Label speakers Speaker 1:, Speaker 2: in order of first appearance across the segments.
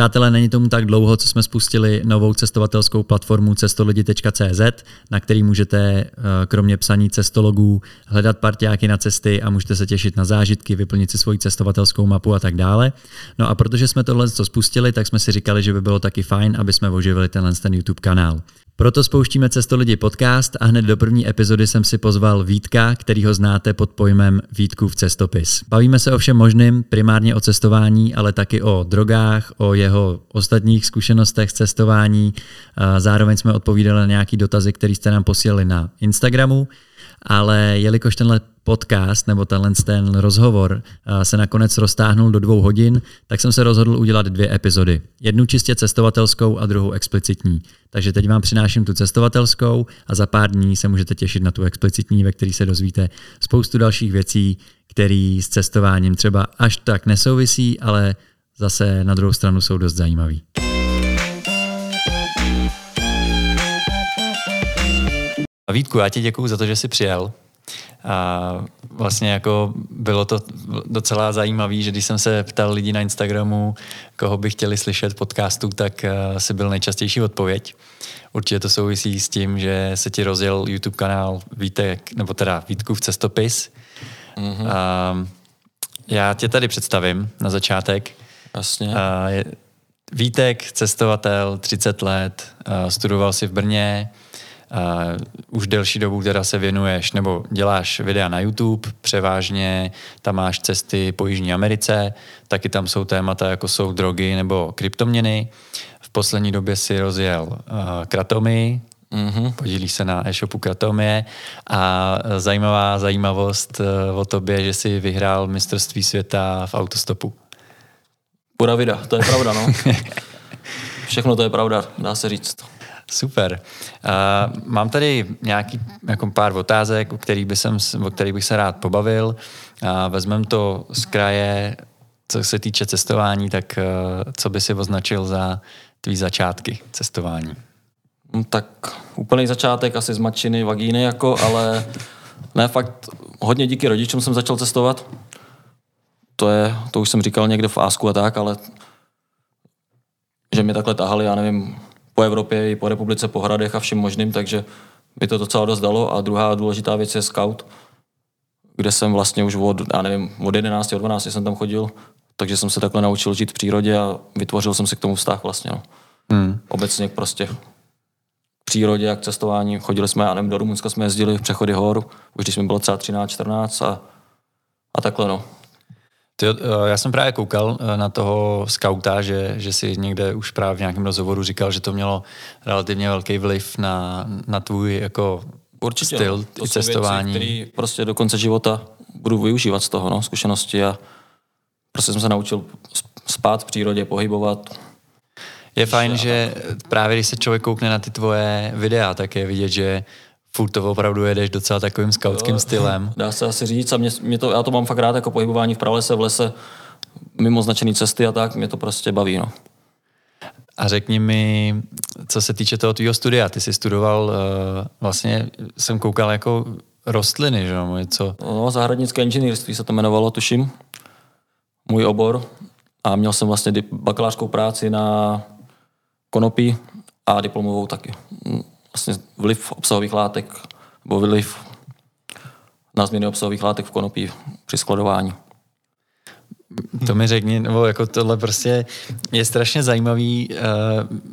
Speaker 1: Přátelé, není tomu tak dlouho, co jsme spustili novou cestovatelskou platformu cestolidi.cz, na který můžete eh, kromě psaní cestologů hledat partiáky na cesty a můžete se těšit na zážitky, vyplnit si svoji cestovatelskou mapu a tak dále. No a protože jsme tohle spustili, tak jsme si říkali, že by bylo taky fajn, aby jsme oživili tenhle ten YouTube kanál. Proto spouštíme Cesto lidi podcast a hned do první epizody jsem si pozval Vítka, který ho znáte pod pojmem Vítkův cestopis. Bavíme se o všem možným, primárně o cestování, ale taky o drogách, o jeho ostatních zkušenostech cestování. Zároveň jsme odpovídali na nějaký dotazy, které jste nám posílali na Instagramu ale jelikož tenhle podcast nebo tenhle ten rozhovor eh, se nakonec roztáhnul do dvou hodin, tak jsem se rozhodl udělat dvě epizody. Jednu čistě cestovatelskou a druhou explicitní. Takže teď vám přináším tu cestovatelskou a za pár dní se můžete těšit na tu explicitní, ve které se dozvíte spoustu dalších věcí, které s cestováním třeba až tak nesouvisí, ale zase na druhou stranu jsou dost zajímavý. Vítku, já ti děkuji za to, že jsi přijel. A vlastně jako bylo to docela zajímavé, že když jsem se ptal lidí na Instagramu, koho by chtěli slyšet podcastu, tak eh, si byl nejčastější odpověď. Určitě to souvisí s tím, že se ti rozjel YouTube kanál Vítek, nebo teda Vítkův cestopis. Mm-hmm. A já tě tady představím na začátek.
Speaker 2: Jasně. A je,
Speaker 1: Vítek, cestovatel, 30 let, studoval si v Brně, Uh, už delší dobu teda se věnuješ nebo děláš videa na YouTube, převážně tam máš cesty po Jižní Americe, taky tam jsou témata jako jsou drogy nebo kryptoměny. V poslední době si rozjel uh, kratomy, Mm-hmm. Podílí se na e-shopu Kratomie a zajímavá zajímavost uh, o tobě, že jsi vyhrál mistrovství světa v autostopu.
Speaker 2: Pura vida, to je pravda, no. Všechno to je pravda, dá se říct.
Speaker 1: Super. Uh, mám tady nějaký jako pár otázek, o kterých, bych jsem, o kterých bych se rád pobavil. Uh, vezmeme to z kraje, co se týče cestování, tak uh, co by si označil za tvý začátky cestování?
Speaker 2: No, tak úplný začátek asi z mačiny, vagíny, jako, ale ne, fakt hodně díky rodičům jsem začal cestovat. To je, to už jsem říkal někde v Ásku a tak, ale že mě takhle tahali, já nevím, po Evropě i po republice, po hradech a všem možným, takže mi to docela dost dalo. A druhá důležitá věc je scout, kde jsem vlastně už od, já nevím, od 11, od 12 jsem tam chodil, takže jsem se takhle naučil žít v přírodě a vytvořil jsem si k tomu vztah vlastně. No. Hmm. Obecně prostě v přírodě a k cestování. Chodili jsme, já nevím, do Rumunska jsme jezdili v přechody hor, už když jsme bylo třeba 13, 14 a, a takhle no.
Speaker 1: Ty, eh, já jsem právě koukal eh, na toho skauta, že, že si někde už právě v nějakém rozhovoru říkal, že to mělo relativně velký vliv na, na tvůj jako Určitě, styl no.
Speaker 2: to
Speaker 1: cestování.
Speaker 2: Věci, který prostě do konce života budu využívat z toho, no, zkušenosti a prostě jsem se naučil spát v přírodě, pohybovat.
Speaker 1: Je fajn, že právě když se člověk koukne na ty tvoje videa, tak je vidět, že furt to opravdu jedeš docela takovým skautským stylem.
Speaker 2: Dá se asi říct a mě, mě to, já to mám fakt rád jako pohybování v pralese, v lese, mimo značené cesty a tak, mě to prostě baví. No.
Speaker 1: A řekni mi, co se týče toho tvýho studia, ty jsi studoval, uh, vlastně jsem koukal jako rostliny, že jo, něco?
Speaker 2: No, zahradnické inženýrství se to jmenovalo, tuším, můj obor. A měl jsem vlastně bakalářskou práci na konopí a diplomovou taky vlastně vliv obsahových látek nebo vliv na změny obsahových látek v konopí při skladování.
Speaker 1: To mi řekni, nebo jako tohle prostě je strašně zajímavý uh,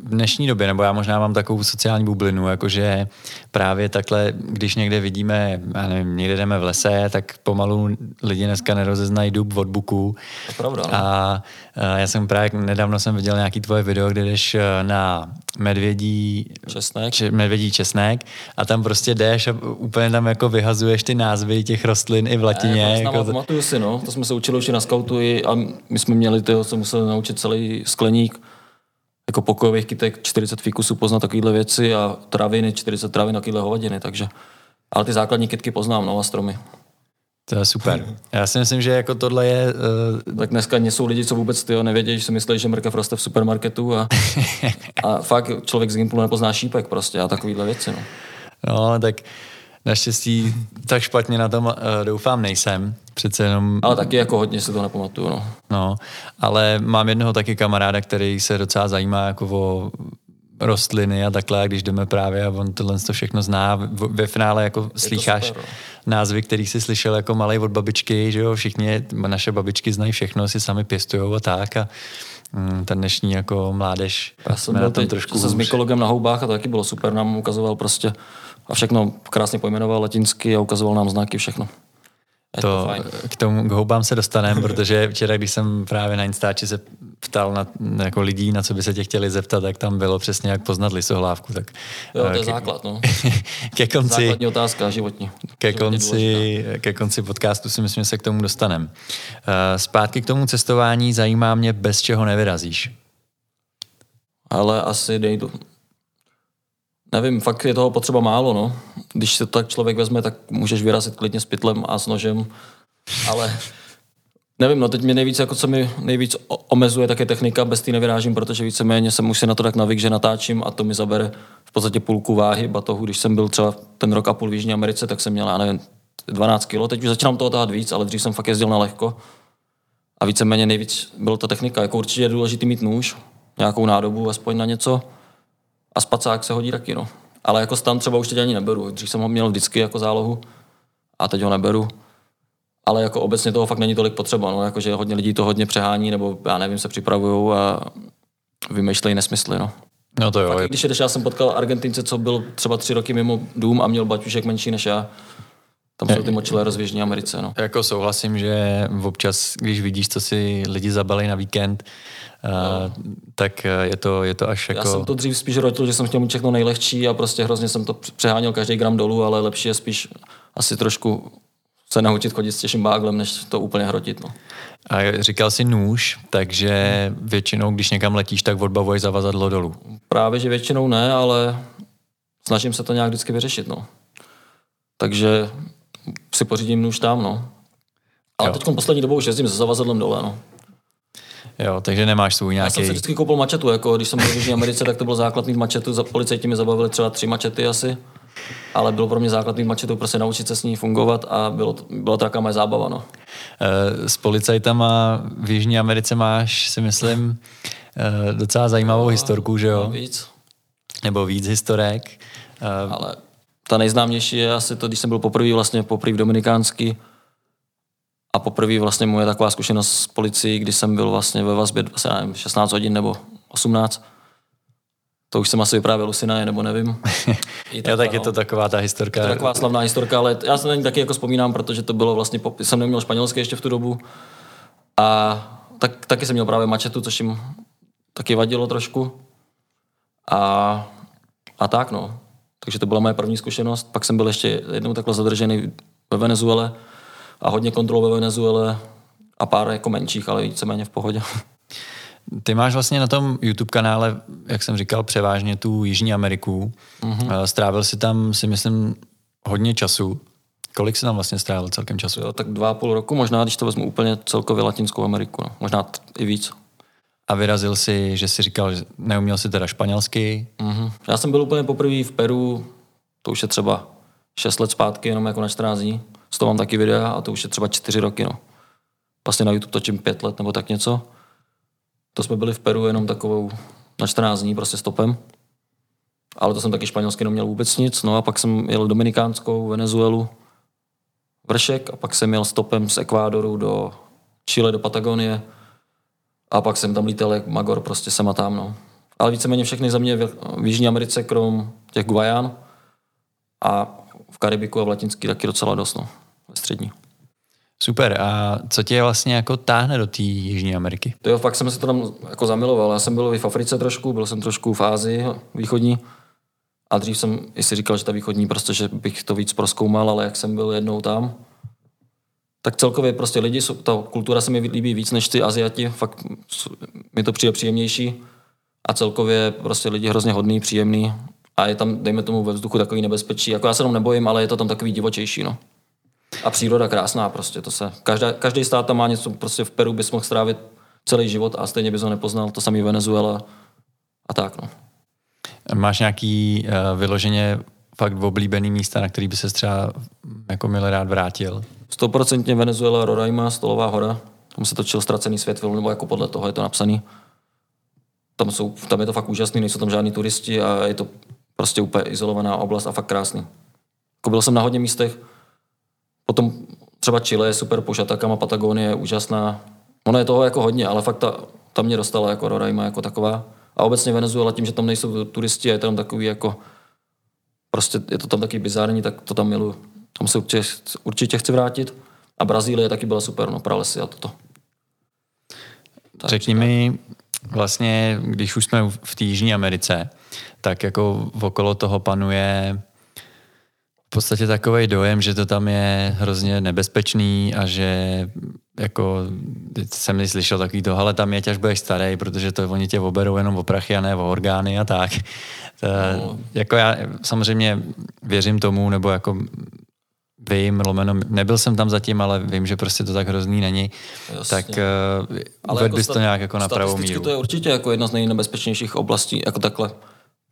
Speaker 1: v dnešní době, nebo já možná mám takovou sociální bublinu, jakože právě takhle, když někde vidíme, já nevím, někde jdeme v lese, tak pomalu lidi dneska nerozeznají dub od buku.
Speaker 2: To pravda. No.
Speaker 1: A uh, já jsem právě, nedávno jsem viděl nějaký tvoje video, kde jdeš eh, na medvědí
Speaker 2: česnek.
Speaker 1: Če, medvědí česnek a tam prostě jdeš a úplně tam jako vyhazuješ ty názvy těch rostlin i v latině.
Speaker 2: Ne,
Speaker 1: jako
Speaker 2: si, no. To jsme se učili už na skautu a my jsme měli toho, co museli naučit celý skleník jako pokojových kytek 40 fikusů poznat takovéhle věci a traviny, 40 travin, takovéhle hovadiny, takže ale ty základní kytky poznám, no a stromy.
Speaker 1: To je super. Já si myslím, že jako tohle je...
Speaker 2: Uh... Tak dneska jsou lidi, co vůbec tyho nevědí, že si myslí, že mrkev roste v supermarketu a, a fakt člověk z Gimplu nepozná šípek prostě a takovýhle věci. No.
Speaker 1: no, tak Naštěstí tak špatně na tom uh, doufám nejsem. Přece jenom...
Speaker 2: Ale taky jako hodně si to nepamatuju, no.
Speaker 1: No, ale mám jednoho taky kamaráda, který se docela zajímá jako o rostliny a takhle, a když jdeme právě a on tohle to všechno zná, ve finále jako slycháš super, no. názvy, který si slyšel jako malý od babičky, že jo, všichni naše babičky znají všechno, si sami pěstujou a tak a mm, ta dnešní jako mládež.
Speaker 2: Já jsem byl teď trošku se s mykologem na houbách a to taky bylo super, nám ukazoval prostě a všechno krásně pojmenoval latinsky a ukazoval nám znaky, všechno.
Speaker 1: Je to, to k tomu k houbám se dostaneme, protože včera, když jsem právě na Instači se ptal na, jako lidí, na co by se tě chtěli zeptat, tak tam bylo přesně, jak poznat lisohlávku. Tak,
Speaker 2: jo, to je ke, základ, no.
Speaker 1: ke konci,
Speaker 2: Základní otázka, životní.
Speaker 1: Ke konci, ke konci podcastu si myslím, že se k tomu dostaneme. Uh, zpátky k tomu cestování zajímá mě, bez čeho nevyrazíš.
Speaker 2: Ale asi nejdu, Nevím, fakt je toho potřeba málo, no. Když se tak člověk vezme, tak můžeš vyrazit klidně s pytlem a s nožem, ale nevím, no teď mě nejvíc, jako co mi nejvíc omezuje, tak je technika, bez té nevyrážím, protože víceméně jsem už si na to tak navyk, že natáčím a to mi zabere v podstatě půlku váhy batohu. Když jsem byl třeba ten rok a půl v Jižní Americe, tak jsem měl, já nevím, 12 kg. Teď už začínám toho tahat víc, ale dřív jsem fakt jezdil na lehko. A víceméně nejvíc byla ta technika. Jako určitě je důležité mít nůž, nějakou nádobu, aspoň na něco a spacák se hodí taky, no. Ale jako stan třeba už teď ani neberu. Dřív jsem ho měl vždycky jako zálohu a teď ho neberu. Ale jako obecně toho fakt není tolik potřeba, no. Jakože hodně lidí to hodně přehání, nebo já nevím, se připravují a vymýšlejí nesmysly, no.
Speaker 1: No to jo.
Speaker 2: Fakt, když já jsem potkal Argentince, co byl třeba tři roky mimo dům a měl baťušek menší než já. Tam jsou ty močilé Jižní Americe. No.
Speaker 1: Jako souhlasím, že občas, když vidíš, co si lidi zabali na víkend, no. tak je to, je to až jako...
Speaker 2: Já jsem to dřív spíš rotil, že jsem chtěl mít všechno nejlehčí a prostě hrozně jsem to přeháněl každý gram dolů, ale lepší je spíš asi trošku se naučit chodit s těžším báglem, než to úplně hrotit. No.
Speaker 1: A říkal si nůž, takže většinou, když někam letíš, tak odbavuješ zavazadlo dolů.
Speaker 2: Právě, že většinou ne, ale snažím se to nějak vždycky vyřešit. No. Takže si pořídím nůž tam, no. Ale teď poslední dobou už jezdím se zavazadlem dole, no.
Speaker 1: Jo, takže nemáš svůj nějaký... Já
Speaker 2: jsem si vždycky koupil mačetu, jako když jsem byl v Jižní Americe, tak to byl základní mačetu, za policajti mi zabavili třeba tři mačety asi, ale bylo pro mě základní mačetu prostě naučit se s ní fungovat a bylo to, byla to taková moje zábava, no.
Speaker 1: Eh, s policajtama v Jižní Americe máš, si myslím, eh, docela zajímavou no, historku, že jo?
Speaker 2: Víc.
Speaker 1: Nebo víc historek.
Speaker 2: Eh, ale ta nejznámější je asi to, když jsem byl poprvé vlastně poprvé v Dominikánský a poprvé vlastně moje taková zkušenost s policií, kdy jsem byl vlastně ve vazbě asi, nevím, 16 hodin nebo 18. To už jsem asi vyprávěl u nebo nevím.
Speaker 1: I taková, jo, tak je to taková ta historka.
Speaker 2: Je to taková slavná historka, ale já se na ní taky jako vzpomínám, protože to bylo vlastně, jsem neměl španělské ještě v tu dobu. A tak, taky jsem měl právě mačetu, což jim taky vadilo trošku. A, a tak no. Takže to byla moje první zkušenost. Pak jsem byl ještě jednou takhle zadržený ve Venezuele a hodně kontrol ve Venezuele a pár jako menších, ale víceméně v pohodě.
Speaker 1: Ty máš vlastně na tom YouTube kanále, jak jsem říkal, převážně tu Jižní Ameriku. Mm-hmm. Strávil si tam, si myslím, hodně času. Kolik jsi tam vlastně strávil celkem času?
Speaker 2: Jo, tak dva a půl roku, možná, když to vezmu úplně celkově Latinskou Ameriku. No. Možná t- i víc.
Speaker 1: A vyrazil si, že jsi říkal, že neuměl si teda španělsky.
Speaker 2: Mm-hmm. Já jsem byl úplně poprvé v Peru, to už je třeba 6 let zpátky, jenom jako na 14 dní. Z toho mám taky videa a to už je třeba 4 roky. No. Vlastně na YouTube točím 5 let nebo tak něco. To jsme byli v Peru jenom takovou na 14 dní, prostě stopem. Ale to jsem taky španělsky neměl vůbec nic. No a pak jsem jel Dominikánskou, Venezuelu, vršek a pak jsem jel stopem z Ekvádoru do Chile, do Patagonie a pak jsem tam lítal jak Magor, prostě sem a tam, no. Ale víceméně všechny země v, v Jižní Americe, krom těch Guajan a v Karibiku a v Latinský taky docela dost, no, ve střední.
Speaker 1: Super. A co tě vlastně jako táhne do té Jižní Ameriky?
Speaker 2: To jo, fakt jsem se to tam jako zamiloval. Já jsem byl i v Africe trošku, byl jsem trošku v Ázii východní. A dřív jsem si říkal, že ta východní, prostě, že bych to víc proskoumal, ale jak jsem byl jednou tam, tak celkově prostě lidi, ta kultura se mi líbí víc než ty Aziati, fakt mi to přijde příjemnější a celkově prostě lidi hrozně hodný, příjemný a je tam, dejme tomu, ve vzduchu takový nebezpečí. Jako já se tam nebojím, ale je to tam takový divočejší, no. A příroda krásná prostě, to se, každá, každý stát tam má něco, prostě v Peru bys mohl strávit celý život a stejně bys ho nepoznal, to samý Venezuela a tak, no.
Speaker 1: Máš nějaký uh, vyloženě fakt oblíbený místa, na který by se třeba jako milý rád vrátil?
Speaker 2: Stoprocentně Venezuela, Roraima, Stolová hora. Tam se točil Ztracený svět film, nebo jako podle toho je to napsaný. Tam, jsou, tam je to fakt úžasný, nejsou tam žádní turisti a je to prostě úplně izolovaná oblast a fakt krásný. Jako byl jsem na hodně místech, potom třeba Chile je super, Pošatakama, Patagonie je úžasná. Ono je toho jako hodně, ale fakt ta, tam mě dostala jako Roraima jako taková. A obecně Venezuela tím, že tam nejsou turisti a je tam takový jako prostě je to tam taky bizární, tak to tam miluju. Tam se určitě, určitě chci vrátit. A Brazílie taky byla super, no pralesy a toto.
Speaker 1: Tak, Řekni tak. mi, vlastně, když už jsme v té Jižní Americe, tak jako okolo toho panuje v podstatě takový dojem, že to tam je hrozně nebezpečný a že jako jsem mi slyšel takový to, ale tam je až budeš starý, protože to oni tě oberou jenom o prachy a ne o orgány a tak. To, no. Jako já samozřejmě věřím tomu, nebo jako vím, lomeno, nebyl jsem tam zatím, ale vím, že prostě to tak hrozný není, Jasně. tak uh, ale jako bys to nějak jako na pravou míru.
Speaker 2: to je určitě jako jedna z nejnebezpečnějších oblastí, jako takhle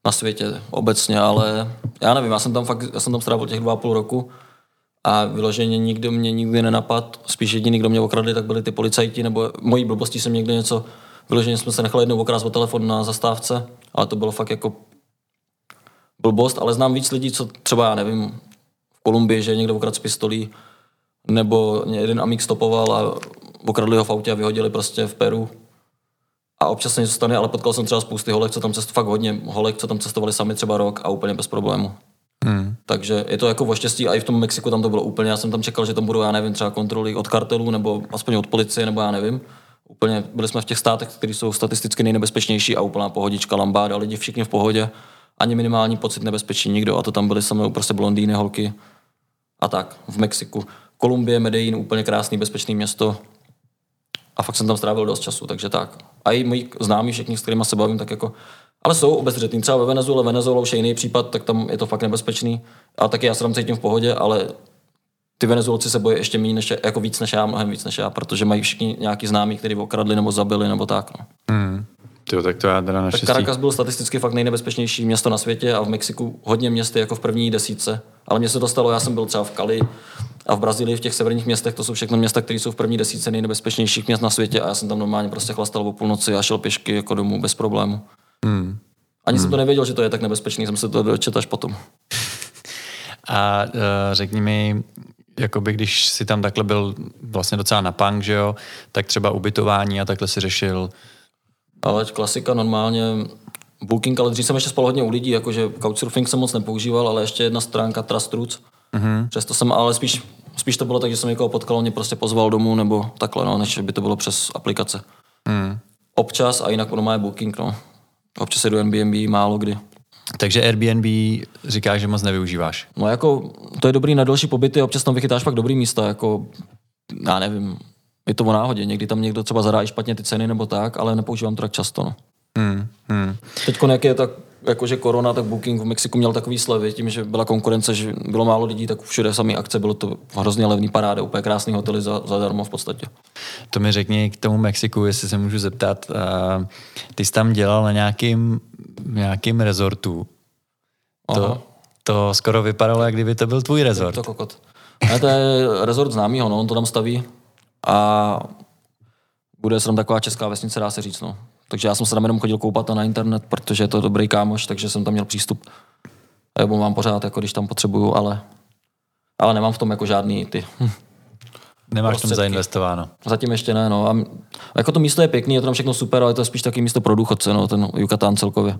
Speaker 2: na světě obecně, ale já nevím, já jsem tam fakt, já jsem tam strávil těch dva a půl roku a vyloženě nikdo mě nikdy nenapad, spíš jediný, kdo mě okradli, tak byli ty policajti, nebo mojí blbosti jsem někdy něco, vyloženě jsme se nechali jednou okrást o telefon na zastávce, ale to bylo fakt jako blbost, ale znám víc lidí, co třeba, já nevím, Kolumbii, že někdo ukradl z pistolí, nebo jeden amík stopoval a okradli ho v autě a vyhodili prostě v Peru. A občas se něco stane, ale potkal jsem třeba spousty holek, co tam cestovali, fakt hodně holek, co tam cestovali sami třeba rok a úplně bez problému. Hmm. Takže je to jako o štěstí a i v tom Mexiku tam to bylo úplně, já jsem tam čekal, že tam budou, já nevím, třeba kontroly od kartelů nebo aspoň od policie, nebo já nevím. Úplně byli jsme v těch státech, které jsou statisticky nejnebezpečnější a úplná pohodička, lambáda, lidi všichni v pohodě ani minimální pocit nebezpečí nikdo. A to tam byly samé prostě blondýny, holky a tak v Mexiku. Kolumbie, Medellín, úplně krásný, bezpečný město. A fakt jsem tam strávil dost času, takže tak. A i moji známí, všichni, s kterými se bavím, tak jako ale jsou obezřetní. Třeba ve Venezuele, Venezuela už je jiný případ, tak tam je to fakt nebezpečný. A taky já se tam cítím v pohodě, ale ty Venezuelci se bojí ještě méně než, jako víc než já, mnohem víc než já, protože mají všichni nějaký známí, kteří okradli nebo zabili nebo tak. No.
Speaker 1: Mm. Jo, tak to já teda naštěstí.
Speaker 2: Tak Caracas byl statisticky fakt nejnebezpečnější město na světě a v Mexiku hodně měst jako v první desítce. Ale mně se to stalo, já jsem byl třeba v Kali a v Brazílii, v těch severních městech, to jsou všechno města, které jsou v první desítce nejnebezpečnějších měst na světě a já jsem tam normálně prostě chlastal o půlnoci a šel pěšky jako domů bez problému. Hmm. Ani hmm. jsem to nevěděl, že to je tak nebezpečný, jsem se to dočetl až potom.
Speaker 1: A uh, řekni mi, jakoby když si tam takhle byl vlastně docela na punk, že jo, tak třeba ubytování a takhle si řešil
Speaker 2: ale klasika normálně Booking, ale dřív jsem ještě spal hodně u lidí, jakože Couchsurfing jsem moc nepoužíval, ale ještě jedna stránka Trust Roots. Mm-hmm. Přesto jsem, ale spíš, spíš to bylo tak, že jsem někoho potkal, mě prostě pozval domů nebo takhle, no, než by to bylo přes aplikace. Mm. Občas a jinak ono je Booking, no. Občas do Airbnb, málo kdy.
Speaker 1: Takže Airbnb říkáš, že moc nevyužíváš?
Speaker 2: No jako, to je dobrý na další pobyty, občas tam vychytáš pak dobrý místa, jako, já nevím, je to o náhodě. Někdy tam někdo třeba zadá i špatně ty ceny nebo tak, ale nepoužívám to tak často. No. Hmm, hmm. Teď jak je tak jakože korona, tak Booking v Mexiku měl takový slevy, tím, že byla konkurence, že bylo málo lidí, tak všude samý akce, bylo to hrozně levný paráde, úplně krásný hotely za, zadarmo v podstatě.
Speaker 1: To mi řekni k tomu Mexiku, jestli se můžu zeptat. Uh, ty jsi tam dělal na nějakým, nějakým rezortu. To, to skoro vypadalo, jak kdyby to byl tvůj rezort.
Speaker 2: To kokot. Ne, to je rezort známýho, no, on to tam staví a bude se tam taková česká vesnice, dá se říct. No. Takže já jsem se tam jenom chodil koupat na internet, protože je to dobrý kámoš, takže jsem tam měl přístup. A nebo mám pořád, jako když tam potřebuju, ale, ale nemám v tom jako žádný ty
Speaker 1: Nemáš tam zainvestováno.
Speaker 2: Zatím ještě ne, no. A jako to místo je pěkný, je to tam všechno super, ale to je spíš taky místo pro důchodce, no, ten Yucatán celkově.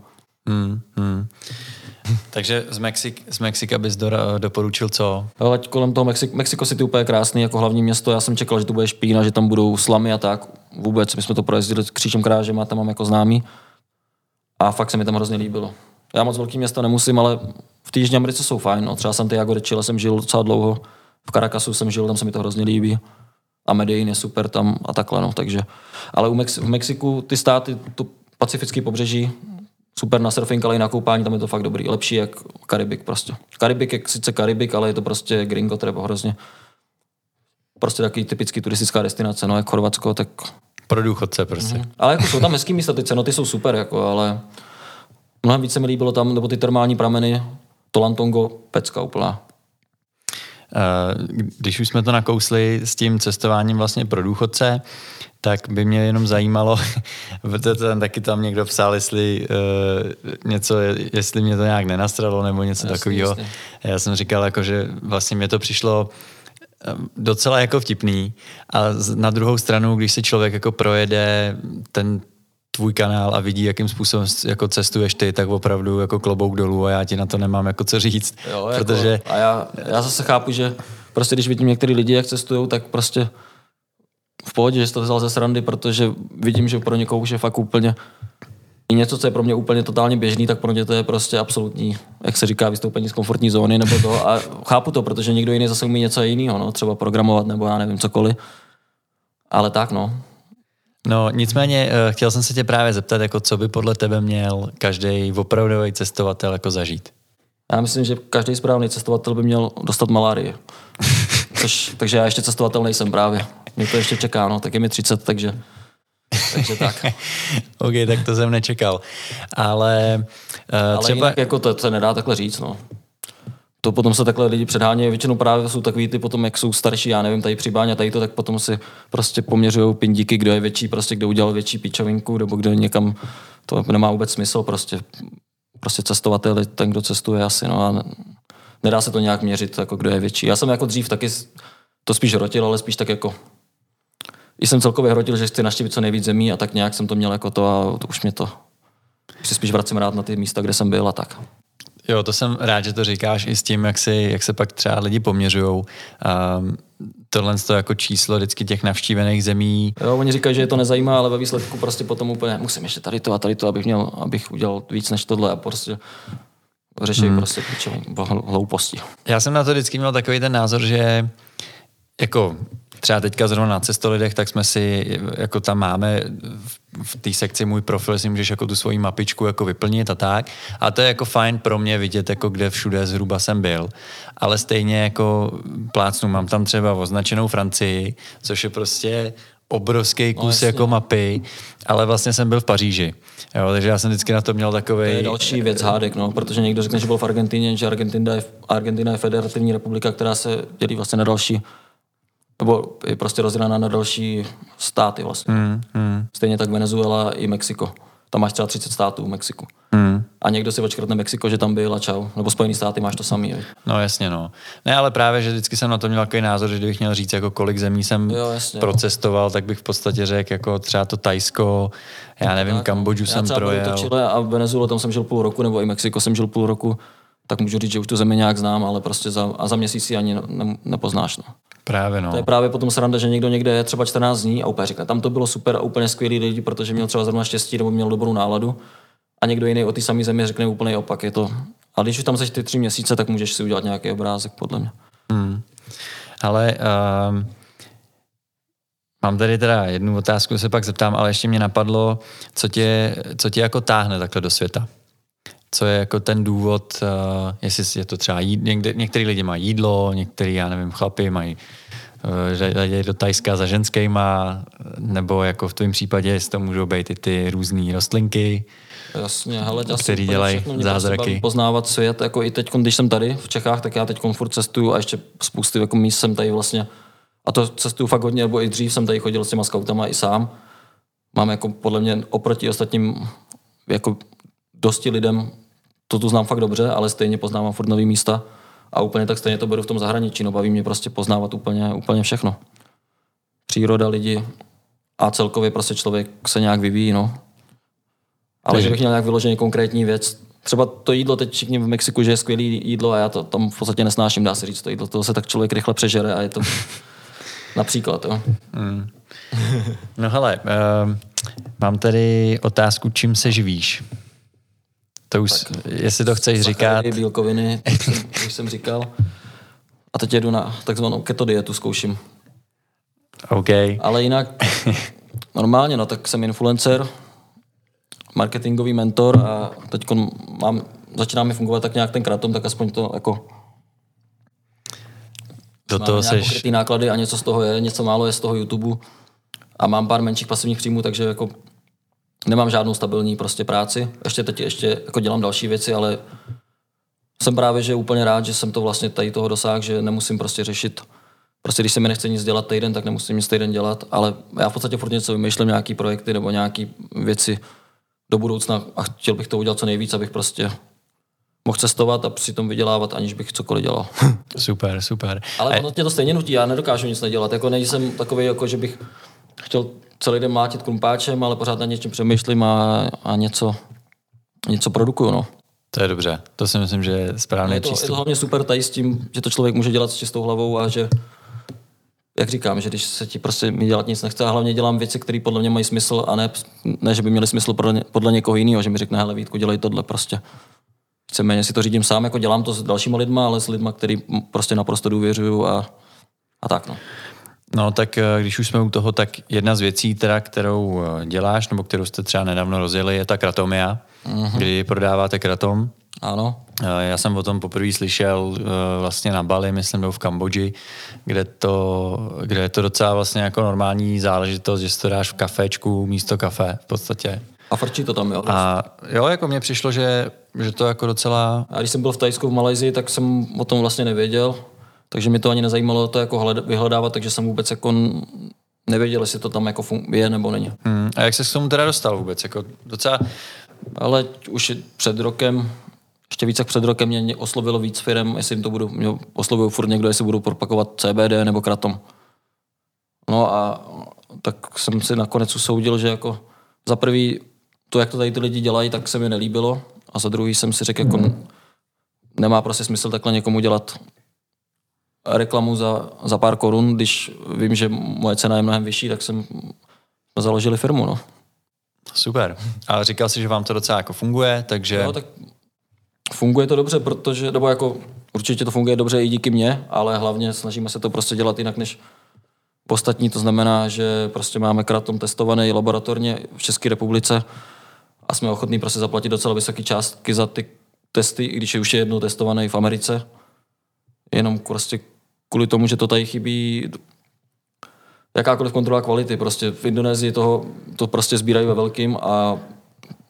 Speaker 2: Hmm, hmm.
Speaker 1: Takže z, Mexik, z Mexika bys do, doporučil co?
Speaker 2: Ale kolem toho Mexik, Mexico City úplně krásný jako hlavní město. Já jsem čekal, že to bude špína, že tam budou slamy a tak. Vůbec, my jsme to projezdili křížem krážem a tam mám jako známý. A fakt se mi tam hrozně líbilo. Já moc velký města nemusím, ale v té Americe jsou fajn. No. Třeba Santiago de Chile jsem žil docela dlouho. V Caracasu jsem žil, tam se mi to hrozně líbí. A Medellín je super tam a takhle, no, takže. Ale u Mex- v Mexiku ty státy, to pacifické pobřeží, super na surfing, ale i na koupání, tam je to fakt dobrý. Lepší jak Karibik prostě. Karibik je sice Karibik, ale je to prostě gringo třeba hrozně. Prostě takový typický turistická destinace, no jak Chorvatsko, tak...
Speaker 1: Pro důchodce prostě. Mm-hmm.
Speaker 2: Ale jako jsou tam hezký místa, ty cenoty jsou super, jako, ale mnohem více mi líbilo tam, nebo ty termální prameny, Tolantongo, pecka úplná.
Speaker 1: Když už jsme to nakousli s tím cestováním vlastně pro důchodce, tak by mě jenom zajímalo, protože taky tam někdo psal, jestli uh, něco, jestli mě to nějak nenastralo nebo něco takového. Já jsem říkal, jako, že vlastně mě to přišlo eh, docela jako vtipný a na druhou stranu, když si člověk jako projede ten tvůj kanál a vidí, jakým způsobem jako cestuješ ty, tak opravdu jako klobouk dolů a já ti na to nemám jako co říct.
Speaker 2: Jo, jako, protože... A já, já zase chápu, že prostě když vidím některý lidi, jak cestují, tak prostě v pohodě, že jsi to vzal ze srandy, protože vidím, že pro někoho už je fakt úplně i něco, co je pro mě úplně totálně běžný, tak pro mě to je prostě absolutní, jak se říká, vystoupení z komfortní zóny nebo to. A chápu to, protože někdo jiný zase umí něco jiného, no, třeba programovat nebo já nevím cokoliv. Ale tak, no.
Speaker 1: No, nicméně eh, chtěl jsem se tě právě zeptat, jako co by podle tebe měl každý opravdový cestovatel jako zažít?
Speaker 2: Já myslím, že každý správný cestovatel by měl dostat malárii. Což, takže já ještě cestovatel nejsem právě. Mě to ještě čeká, no, tak je mi 30, takže, takže tak.
Speaker 1: OK, tak to jsem nečekal. Ale,
Speaker 2: uh, Ale třeba... jinak jako to se nedá takhle říct, no. To potom se takhle lidi předhánějí, většinou právě jsou takový ty potom, jak jsou starší, já nevím, tady při báně, tady to, tak potom si prostě poměřují pindíky, kdo je větší, prostě kdo udělal větší pičovinku, nebo kdo někam, to nemá vůbec smysl, prostě, prostě cestovatel ten, kdo cestuje asi, no a nedá se to nějak měřit, jako kdo je větší. Já jsem jako dřív taky to spíš rotil, ale spíš tak jako jsem celkově hrotil, že chci naštívit co nejvíc zemí a tak nějak jsem to měl jako to a to už mě to už si spíš vracím rád na ty místa, kde jsem byl a tak.
Speaker 1: Jo, to jsem rád, že to říkáš i s tím, jak, si, jak se pak třeba lidi poměřují. Um, tohle to jako číslo vždycky těch navštívených zemí.
Speaker 2: Jo, oni říkají, že je to nezajímá, ale ve výsledku prostě potom úplně musím ještě tady to a tady to, abych měl, abych udělal víc než tohle a prostě řešit hmm. prostě hlouposti.
Speaker 1: Já jsem na to vždycky měl takový ten názor, že jako třeba teďka zrovna na cestolidech, tak jsme si, jako tam máme v té sekci můj profil, si můžeš jako tu svoji mapičku jako vyplnit a tak. A to je jako fajn pro mě vidět, jako kde všude zhruba jsem byl. Ale stejně jako plácnu, mám tam třeba označenou Francii, což je prostě obrovský no, kus no, jako mapy, ale vlastně jsem byl v Paříži. Jo, takže já jsem vždycky na to měl takový. To
Speaker 2: je další věc hádek, no, protože někdo řekne, že byl v Argentině, že Argentina je, Argentina je federativní republika, která se dělí vlastně na další nebo je prostě rozdělená na další státy vlastně. Mm, mm. Stejně tak Venezuela i Mexiko. Tam máš třeba 30 států v Mexiku. Mm. A někdo si očkrtne Mexiko, že tam byl a čau. Nebo Spojený státy máš to samý. Je.
Speaker 1: No jasně, no. Ne, ale právě, že vždycky jsem na to měl takový názor, že kdybych měl říct, jako kolik zemí jsem jo, jasně, procestoval, no. tak bych v podstatě řekl, jako třeba to Tajsko, já nevím, tak, no. Kambodžu jsem projel.
Speaker 2: To Chile a Venezuela, tam jsem žil půl roku, nebo i Mexiko jsem žil půl roku, tak můžu říct, že už tu zemi nějak znám, ale prostě za, a za měsíc si ani ne, nepoznáš. No.
Speaker 1: Právě no.
Speaker 2: To je právě potom sranda, že někdo někde je třeba 14 dní a úplně říká, tam to bylo super a úplně skvělý lidi, protože měl třeba zrovna štěstí nebo měl dobrou náladu. A někdo jiný o ty samé země řekne úplně opak. Je to... Ale když už tam seš ty tři měsíce, tak můžeš si udělat nějaký obrázek, podle mě. Hmm.
Speaker 1: Ale uh, mám tady teda jednu otázku, se pak zeptám, ale ještě mě napadlo, co tě, co tě jako táhne takhle do světa? Co je jako ten důvod, uh, jestli je to třeba jíd, někde, některý lidi mají jídlo, některý, já nevím, chlapy mají uh, do Tajska za ženskýma, nebo jako v tvém případě, jestli to můžou být i ty různé rostlinky,
Speaker 2: Jasně, hele,
Speaker 1: který dělají zázraky.
Speaker 2: poznávat svět, jako i teď, když jsem tady v Čechách, tak já teď furt cestuju a ještě spousty jako míst jsem tady vlastně, a to cestuju fakt hodně, nebo i dřív jsem tady chodil s těma scoutama i sám. Mám jako podle mě oproti ostatním jako dosti lidem to tu znám fakt dobře, ale stejně poznávám furt nový místa a úplně tak stejně to beru v tom zahraničí. No, baví mě prostě poznávat úplně, úplně všechno. Příroda, lidi a celkově prostě člověk se nějak vyvíjí, no. Ale Takže... že bych měl nějak vyloženě konkrétní věc, třeba to jídlo teď všichni v Mexiku, že je skvělé jídlo a já to tam v podstatě nesnáším, dá se říct to jídlo. To se tak člověk rychle přežere a je to například, jo. Mm.
Speaker 1: No hele, uh, mám tady otázku, čím se živíš? To už, tak, jestli to chceš říkat.
Speaker 2: bílkoviny, už jsem říkal. A teď jedu na takzvanou keto dietu, zkouším.
Speaker 1: OK.
Speaker 2: Ale jinak normálně, no tak jsem influencer, marketingový mentor a teď mám, začíná mi fungovat tak nějak ten kratom, tak aspoň to jako do toho seš... náklady a něco z toho je, něco málo je z toho YouTube a mám pár menších pasivních příjmů, takže jako nemám žádnou stabilní prostě práci. Ještě teď ještě jako dělám další věci, ale jsem právě, že úplně rád, že jsem to vlastně tady toho dosáhl, že nemusím prostě řešit Prostě když se mi nechce nic dělat týden, tak nemusím nic týden dělat, ale já v podstatě furt něco vymýšlím, nějaký projekty nebo nějaké věci do budoucna a chtěl bych to udělat co nejvíc, abych prostě mohl cestovat a přitom vydělávat, aniž bych cokoliv dělal.
Speaker 1: Super, super.
Speaker 2: Ale ono tě to stejně nutí, já nedokážu nic nedělat. Jako nejsem takový, jako že bych chtěl celý den mlátit krumpáčem, ale pořád na něčem přemýšlím a, a něco, něco produkuju. No.
Speaker 1: To je dobře, to si myslím, že je správný
Speaker 2: je to,
Speaker 1: přístup.
Speaker 2: Je to hlavně super tady s tím, že to člověk může dělat s čistou hlavou a že jak říkám, že když se ti prostě mi dělat nic nechce a hlavně dělám věci, které podle mě mají smysl a ne, ne že by měly smysl podle, podle někoho jiného, že mi řekne, hele Vítku, dělej tohle prostě. Víceméně si to řídím sám, jako dělám to s dalšíma lidma, ale s lidma, který prostě naprosto důvěřuju a, a tak no.
Speaker 1: No tak eh, když už jsme u toho, tak jedna z věcí, teda, kterou eh, děláš, nebo kterou jste třeba nedávno rozjeli, je ta kratomia, mm-hmm. kdy prodáváte kratom.
Speaker 2: Ano.
Speaker 1: Eh, já jsem o tom poprvé slyšel vlastně na Bali, myslím, nebo v Kambodži, kde, to, kde je to docela vlastně jako normální záležitost, že si to dáš v kafečku místo kafe v podstatě.
Speaker 2: A frčí to tam, jo?
Speaker 1: A jo, jako mně přišlo, že, že to jako docela...
Speaker 2: A když jsem byl v Tajsku, v Malajzii, tak jsem o tom vlastně nevěděl, takže mi to ani nezajímalo to jako vyhledávat, takže jsem vůbec jako nevěděl, jestli to tam jako je nebo není.
Speaker 1: Hmm. A jak se k tomu teda dostal vůbec? Jako docela...
Speaker 2: Ale už před rokem, ještě více jak před rokem mě oslovilo víc firm, jestli jim to budu, mě oslovil furt někdo, jestli budu propakovat CBD nebo kratom. No a tak jsem si nakonec usoudil, že jako za prvý to, jak to tady ty lidi dělají, tak se mi nelíbilo. A za druhý jsem si řekl, jako nemá prostě smysl takhle někomu dělat reklamu za, za pár korun, když vím, že moje cena je mnohem vyšší, tak jsem založili firmu. No.
Speaker 1: Super. Ale říkal jsi, že vám to docela jako funguje, takže...
Speaker 2: No, tak funguje to dobře, protože, nebo jako určitě to funguje dobře i díky mně, ale hlavně snažíme se to prostě dělat jinak než ostatní. To znamená, že prostě máme kratom testovaný laboratorně v České republice a jsme ochotní prostě zaplatit docela vysoké částky za ty testy, i když je už je jednou testovaný v Americe. Jenom prostě kvůli tomu, že to tady chybí jakákoliv kontrola kvality. Prostě v Indonésii toho, to prostě sbírají ve velkým a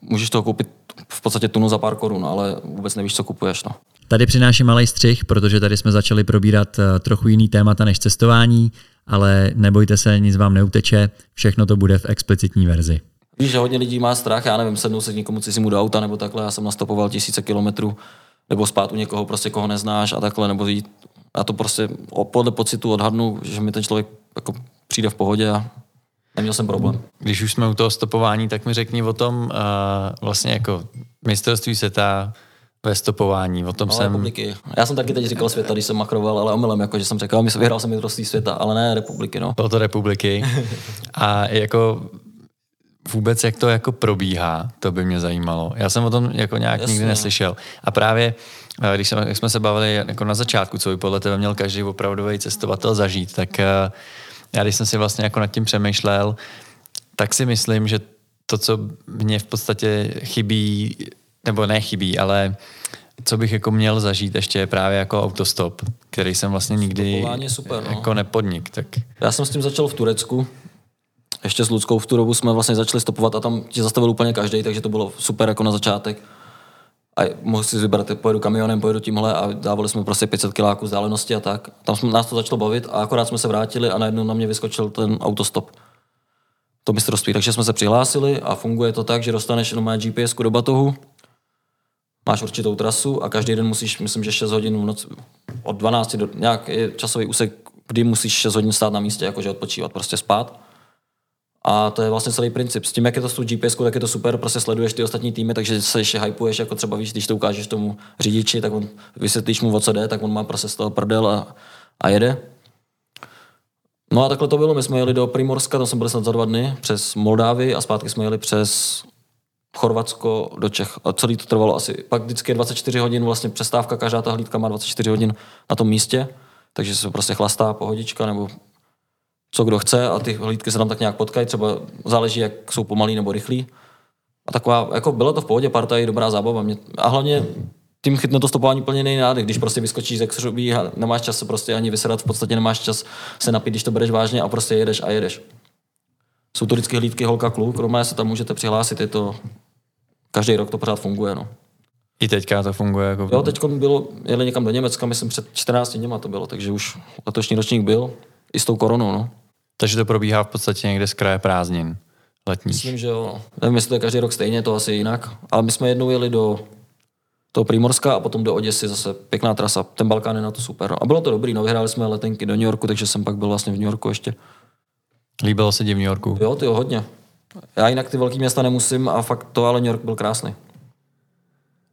Speaker 2: můžeš toho koupit v podstatě tunu za pár korun, ale vůbec nevíš, co kupuješ. No.
Speaker 1: Tady přináším malý střih, protože tady jsme začali probírat eh, trochu jiný témata než cestování, ale nebojte se, nic vám neuteče, všechno to bude v explicitní verzi.
Speaker 2: Víš, že hodně lidí má strach, já nevím, sednout se k někomu cizímu do auta nebo takhle, já jsem nastopoval tisíce kilometrů, nebo spát u někoho, prostě koho neznáš a takhle, nebo jít. Já to prostě podle pocitu odhadnu, že mi ten člověk jako přijde v pohodě a neměl jsem problém.
Speaker 1: Když už jsme u toho stopování, tak mi řekni o tom uh, vlastně jako mistrovství světa ve stopování. O tom no, jsem...
Speaker 2: republiky. Já jsem taky teď říkal světa, když jsem makroval, ale omylem, jako, že jsem řekl, vyhrál jsem mistrovství světa, ale ne republiky. No.
Speaker 1: Bylo to republiky. A jako vůbec, jak to jako probíhá, to by mě zajímalo. Já jsem o tom jako nějak Jasně. nikdy neslyšel. A právě, eh, když jsme, jak jsme se bavili jako na začátku, co by podle tebe měl každý opravdový cestovatel zažít, tak eh, já když jsem si vlastně jako nad tím přemýšlel, tak si myslím, že to, co mě v podstatě chybí, nebo nechybí, ale co bych jako měl zažít ještě je právě jako autostop, který jsem vlastně nikdy super, no. jako nepodnik. Tak...
Speaker 2: Já jsem s tím začal v Turecku, ještě s Ludskou v tu dobu jsme vlastně začali stopovat a tam ti zastavil úplně každý, takže to bylo super jako na začátek. A mohl si vybrat, pojedu kamionem, pojedu tímhle a dávali jsme prostě 500 kiláků vzdálenosti a tak. Tam jsme, nás to začalo bavit a akorát jsme se vrátili a najednou na mě vyskočil ten autostop. To mistrovství. Takže jsme se přihlásili a funguje to tak, že dostaneš jenom GPS do batohu, máš určitou trasu a každý den musíš, myslím, že 6 hodin v noci, od 12 do nějaký časový úsek, kdy musíš 6 hodin stát na místě, jakože odpočívat, prostě spát. A to je vlastně celý princip. S tím, jak je to s tou GPS, tak je to super, prostě sleduješ ty ostatní týmy, takže se ještě hypuješ, jako třeba víš, když to ukážeš tomu řidiči, tak on vysvětlíš mu, o co jde, tak on má prostě z toho prdel a, a jede. No a takhle to bylo, my jsme jeli do Primorska, tam jsme byli snad za dva dny, přes Moldávii a zpátky jsme jeli přes Chorvatsko do Čech. A celý to trvalo asi, pak vždycky je 24 hodin, vlastně přestávka, každá ta hlídka má 24 hodin na tom místě, takže se prostě chlastá pohodička nebo co kdo chce a ty hlídky se tam tak nějak potkají, třeba záleží, jak jsou pomalý nebo rychlí. A taková, jako bylo to v pohodě, parta je dobrá zábava. Mě, a hlavně tím chytne to stopování plně nejnády, když prostě vyskočíš ze křoví a nemáš čas se prostě ani vysedat, v podstatě nemáš čas se napít, když to bereš vážně a prostě jedeš a jedeš. Jsou to vždycky hlídky holka kluk, kromě se tam můžete přihlásit, je to, každý rok to pořád funguje. No.
Speaker 1: I teďka to funguje jako...
Speaker 2: Jo, teď bylo, jeli někam do Německa, myslím před 14 dněma to bylo, takže už letošní ročník byl i s tou koronou, no.
Speaker 1: Takže to probíhá v podstatě někde z kraje prázdnin letních.
Speaker 2: Myslím, že jo. Nevím, jestli to je každý rok stejně, to asi jinak. Ale my jsme jednou jeli do toho Primorska a potom do Oděsy, zase pěkná trasa. Ten Balkán je na to super. No. A bylo to dobrý, no vyhráli jsme letenky do New Yorku, takže jsem pak byl vlastně v New Yorku ještě.
Speaker 1: Líbilo se ti v New Yorku?
Speaker 2: Jo, ty jo, hodně. Já jinak ty velké města nemusím a fakt to, ale New York byl krásný.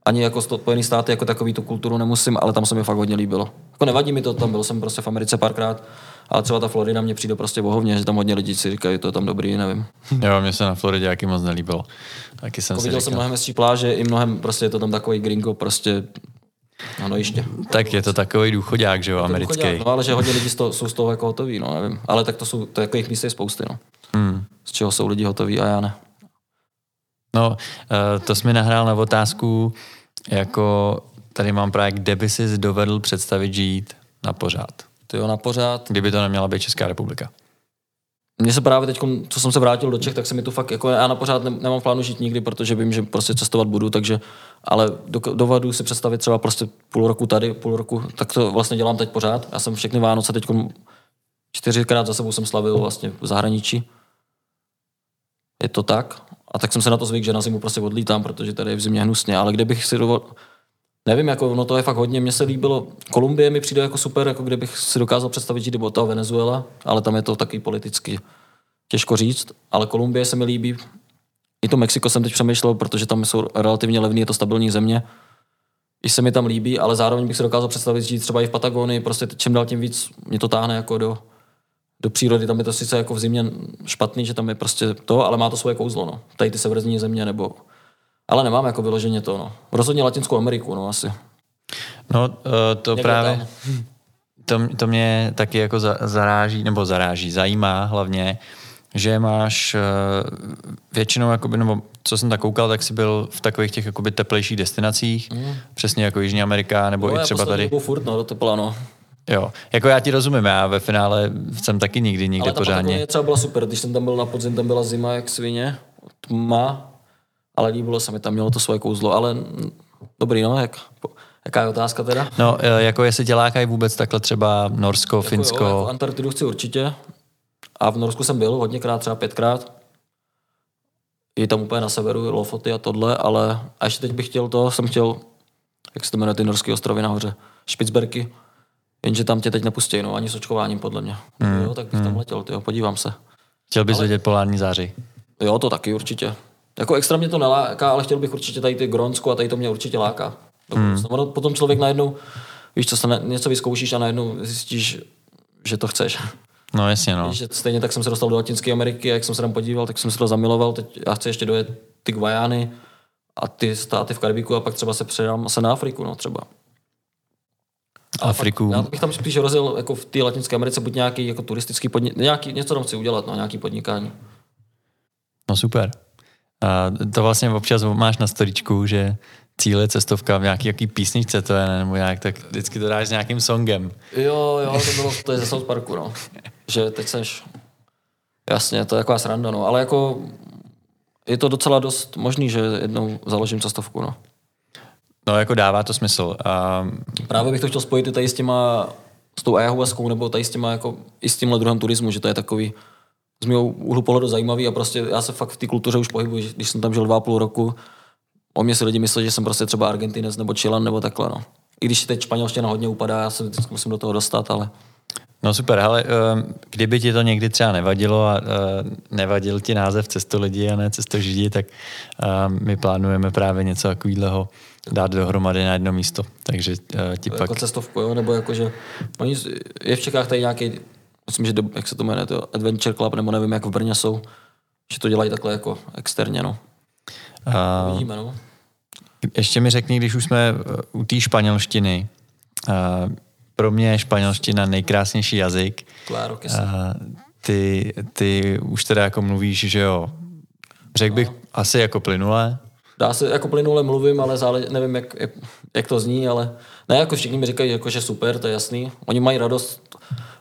Speaker 2: Ani jako Spojený státy, jako takový tu kulturu nemusím, ale tam se mi fakt hodně líbilo. Jako nevadí mi to, tam byl jsem prostě v Americe párkrát, ale třeba ta Florida mě přijde prostě bohovně, že tam hodně lidí si říkají, to je tam dobrý, nevím.
Speaker 1: Jo, mě se na Floridě jaký moc nelíbilo. Taky jsem
Speaker 2: jako
Speaker 1: si
Speaker 2: viděl
Speaker 1: říkal.
Speaker 2: jsem mnohem hezčí pláže, i mnohem prostě je to tam takový gringo, prostě ano, ještě.
Speaker 1: Tak je to takový důchodák, že jo, americký.
Speaker 2: No, ale že hodně lidí z toho, jsou z toho jako hotoví, no, nevím. Ale tak to jsou, to jako jich míst je spousty, no.
Speaker 1: Hmm.
Speaker 2: Z čeho jsou lidi hotoví a já ne.
Speaker 1: No, eh, to jsi mi nahrál na otázku, jako tady mám právě, kde by si dovedl představit žít na pořád.
Speaker 2: To jo, na pořád.
Speaker 1: Kdyby to neměla být Česká republika.
Speaker 2: Mně se právě teď, co jsem se vrátil do Čech, tak se mi tu fakt, jako já na pořád nemám plánu žít nikdy, protože vím, že prostě cestovat budu, takže, ale do, dovedu si představit třeba prostě půl roku tady, půl roku, tak to vlastně dělám teď pořád. Já jsem všechny Vánoce teď čtyřikrát za sebou jsem slavil vlastně v zahraničí. Je to tak. A tak jsem se na to zvyk, že na zimu prostě odlítám, protože tady je v zimě hnusně, ale kde bych si dovolil, Nevím, jako, no to je fakt hodně, mně se líbilo, Kolumbie mi přijde jako super, jako kde bych si dokázal představit, že nebo to Venezuela, ale tam je to taky politicky těžko říct, ale Kolumbie se mi líbí. I to Mexiko jsem teď přemýšlel, protože tam jsou relativně levný, je to stabilní země. I se mi tam líbí, ale zároveň bych si dokázal představit žít třeba i v Patagonii, prostě čím dál tím víc mě to táhne jako do, do přírody. Tam je to sice jako v zimě špatný, že tam je prostě to, ale má to svoje kouzlo. No. Tady ty severní země nebo ale nemám jako vyloženě to, no. Rozhodně Latinskou Ameriku, no asi.
Speaker 1: No, to Někde právě, to, to mě taky jako zaráží, nebo zaráží, zajímá hlavně, že máš většinou, jakoby, nebo co jsem tak koukal, tak jsi byl v takových těch jakoby teplejších destinacích, mm. přesně jako Jižní Amerika, nebo no, i třeba tady.
Speaker 2: No, furt, no, do tepla, no.
Speaker 1: Jo, jako já ti rozumím, já ve finále jsem taky nikdy nikde
Speaker 2: Ale
Speaker 1: pořádně.
Speaker 2: Ale třeba byla super, když jsem tam byl na podzim, tam byla zima jak svině, tma, ale líbilo se mi tam, mělo to svoje kouzlo, ale dobrý, no, jak, jaká je otázka teda?
Speaker 1: No, jako jestli tě lákají vůbec takhle třeba Norsko,
Speaker 2: jako
Speaker 1: Finsko?
Speaker 2: Jo, jako Antarktidu chci určitě. A v Norsku jsem byl hodněkrát, třeba pětkrát. Je tam úplně na severu, Lofoty a tohle, ale a ještě teď bych chtěl to, jsem chtěl, jak se to jmenuje, ty norské ostrovy nahoře, Špicberky, jenže tam tě teď nepustí, no, ani s očkováním podle mě. Hmm. Jo, tak bych hmm. tam letěl, tyjo, podívám se.
Speaker 1: Chtěl bys ale... vidět polární záři?
Speaker 2: Jo, to taky určitě. Jako extra mě to neláká, ale chtěl bych určitě tady ty Grónsko a tady to mě určitě láká. Hmm. Potom člověk najednou, víš co, se ne, něco vyzkoušíš a najednou zjistíš, že to chceš.
Speaker 1: No jasně, no.
Speaker 2: Víš, stejně tak jsem se dostal do Latinské Ameriky a jak jsem se tam podíval, tak jsem se to zamiloval. Teď já chci ještě dojet ty Guajány a ty státy v Karibiku a pak třeba se předám se na Afriku, no třeba.
Speaker 1: Afriku.
Speaker 2: já bych tam spíš rozjel jako v té Latinské Americe buď nějaký jako turistický podnik, nějaký, něco tam chci udělat, no, nějaký podnikání.
Speaker 1: No super. A to vlastně občas máš na storičku, že cíl je cestovka v nějaký jaký písničce to je, nebo nějak, tak vždycky to dáš s nějakým songem.
Speaker 2: Jo, jo, to bylo, to je ze South Parku, no. Že teď seš, jasně, to je taková sranda, no, ale jako je to docela dost možný, že jednou založím cestovku, no.
Speaker 1: No, jako dává to smysl. A...
Speaker 2: Právě bych to chtěl spojit i tady s těma, s tou ayahuaskou, nebo tady s těma, jako, i s tímhle druhem turismu, že to je takový, z mého úhlu pohledu zajímavý a prostě já se fakt v té kultuře už pohybuji, když jsem tam žil dva a půl roku. O mě si lidi myslí, že jsem prostě třeba Argentinec nebo Chilan nebo takhle, no. I když teď španělština hodně upadá, já se vždycky musím do toho dostat, ale...
Speaker 1: No super, ale ehm, kdyby ti to někdy třeba nevadilo a nevadil ti název Cesto lidi a ne Cesto židi, tak ehm, my plánujeme právě něco takového dát dohromady na jedno místo. Takže eh, ti
Speaker 2: jako
Speaker 1: pak...
Speaker 2: Jako cestovku, jo? nebo jako, že oni, je v Čechách tady nějaký myslím, že do, jak se to jmenuje, to Adventure Club, nebo nevím, jak v Brně jsou, že to dělají takhle jako externě, no. Uh, Vidíme, no.
Speaker 1: Ještě mi řekni, když už jsme u té španělštiny, uh, pro mě je španělština nejkrásnější jazyk.
Speaker 2: Claro, uh,
Speaker 1: ty, ty už teda jako mluvíš, že jo, řekl bych no. asi jako plynule.
Speaker 2: Dá se, jako plynule mluvím, ale zále, nevím, jak, jak, jak, to zní, ale ne, jako všichni mi říkají, jako, že super, to je jasný. Oni mají radost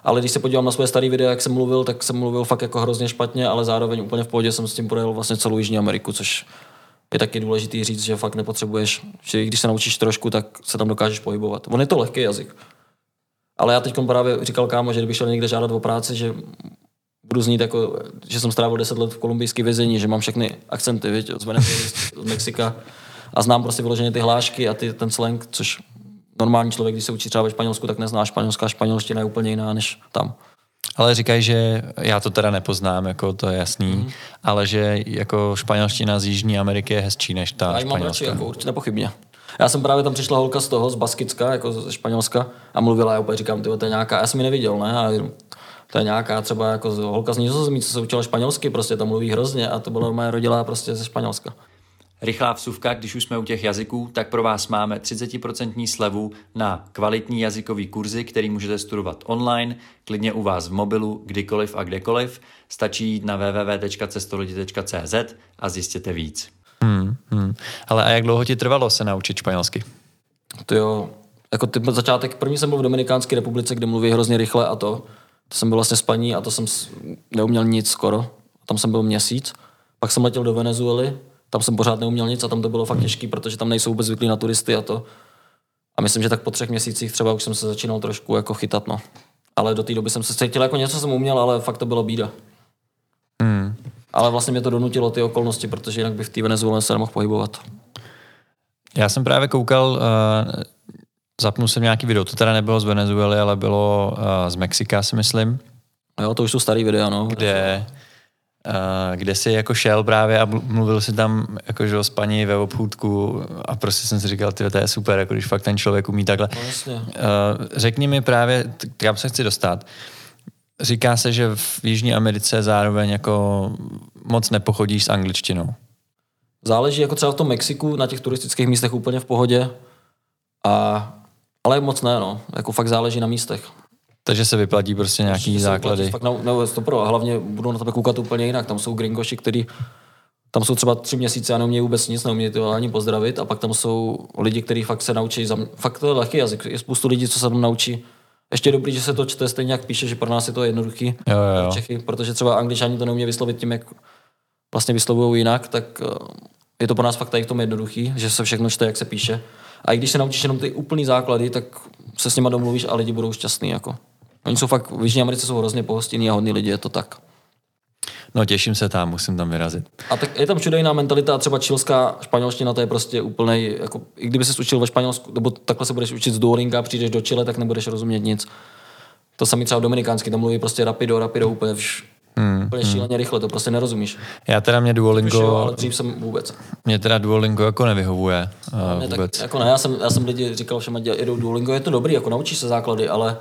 Speaker 2: ale když se podívám na svoje staré videa, jak jsem mluvil, tak jsem mluvil fakt jako hrozně špatně, ale zároveň úplně v pohodě jsem s tím projel vlastně celou Jižní Ameriku, což je taky důležitý říct, že fakt nepotřebuješ, že když se naučíš trošku, tak se tam dokážeš pohybovat. On je to lehký jazyk. Ale já teď právě říkal kámo, že kdyby šel někde žádat o práci, že budu znít jako, že jsem strávil 10 let v kolumbijském vězení, že mám všechny akcenty, víš, z z Mexika a znám prostě vyloženě ty hlášky a ty, ten slang, což normální člověk, když se učí třeba ve Španělsku, tak nezná španělská španělština je úplně jiná než tam.
Speaker 1: Ale říkají, že já to teda nepoznám, jako to je jasný, mm. ale že jako španělština z Jižní Ameriky je hezčí než ta
Speaker 2: já
Speaker 1: španělská.
Speaker 2: Mám radši, jako určitě nepochybně. Já jsem právě tam přišla holka z toho, z Baskicka, jako ze Španělska a mluvila, já úplně říkám, ty to je nějaká, já jsem ji neviděl, ne? A to je nějaká třeba jako holka z Nizozemí, co se učila španělsky, prostě tam mluví hrozně a to byla moje rodila prostě ze Španělska.
Speaker 1: Rychlá vsuvka, když už jsme u těch jazyků, tak pro vás máme 30% slevu na kvalitní jazykový kurzy, který můžete studovat online, klidně u vás v mobilu, kdykoliv a kdekoliv. Stačí jít na www.cestolidi.cz a zjistěte víc. Hmm, hmm. Ale a jak dlouho ti trvalo se naučit španělsky?
Speaker 2: To jo, jako ty začátek, první jsem byl v Dominikánské republice, kde mluví hrozně rychle a to. To jsem byl vlastně spaní a to jsem neuměl nic skoro. Tam jsem byl měsíc. Pak jsem letěl do Venezuely, tam jsem pořád neuměl nic a tam to bylo fakt těžké, protože tam nejsou vůbec zvyklí na turisty a to. A myslím, že tak po třech měsících třeba už jsem se začínal trošku jako chytat, no. Ale do té doby jsem se cítil jako něco jsem uměl, ale fakt to bylo bída. Hmm. Ale vlastně mě to donutilo ty okolnosti, protože jinak bych v té Venezuele se nemohl pohybovat.
Speaker 1: Já jsem právě koukal, uh, zapnul jsem nějaký video, to teda nebylo z Venezuely, ale bylo uh, z Mexika, si myslím.
Speaker 2: Jo, to už jsou starý videa, no.
Speaker 1: Kde, kde si jako šel právě a mluvil si tam jako, že s paní ve obchůdku a prostě jsem si říkal, ty, to je super, jako když fakt ten člověk umí takhle.
Speaker 2: No, jasně. Uh,
Speaker 1: řekni mi právě, kam se chci dostat. Říká se, že v Jižní Americe zároveň jako moc nepochodíš s angličtinou.
Speaker 2: Záleží jako třeba v tom Mexiku, na těch turistických místech úplně v pohodě. A, ale moc ne, no. Jako fakt záleží na místech.
Speaker 1: Takže se vyplatí prostě nějaký Určitě základy.
Speaker 2: Fakt na, no, to pro, a hlavně budou na tebe koukat úplně jinak. Tam jsou gringoši, který tam jsou třeba tři měsíce a neumějí vůbec nic, neumějí to ani pozdravit a pak tam jsou lidi, kteří fakt se naučí, za, fakt to je lehký jazyk. Je spoustu lidí, co se tam naučí. Ještě dobrý, že se to čte stejně jak píše, že pro nás je to jednoduchý.
Speaker 1: Jo, jo, jo.
Speaker 2: Čechy, protože třeba angličani to neumí vyslovit tím, jak vlastně vyslovují jinak, tak eh, je to pro nás fakt tady k tomu jednoduchý, že se všechno čte, jak se píše. A i když se naučíš jenom ty úplný základy, tak se s nima domluvíš a lidi budou šťastní. Jako. Oni jsou fakt, v Jižní Americe jsou hrozně pohostinní a hodní lidi, je to tak.
Speaker 1: No těším se tam, musím tam vyrazit.
Speaker 2: A tak je tam všude jiná mentalita, třeba čilská španělština, to je prostě úplný, jako, i kdyby se učil ve Španělsku, nebo takhle se budeš učit z Duolinga, přijdeš do Chile, tak nebudeš rozumět nic. To samý třeba dominikánsky, tam mluví prostě rapido, rapido, úplně vš, Hmm, úplně hmm. šíleně rychle, to prostě nerozumíš.
Speaker 1: Já teda mě Duolingo...
Speaker 2: Jo, ale dřív jsem vůbec.
Speaker 1: Mě teda Duolingo jako nevyhovuje uh, ne, vůbec.
Speaker 2: Tak, jako ne, já jsem, já jsem lidi říkal všem, ať jedou Duolingo, je to dobrý, jako naučíš se základy, ale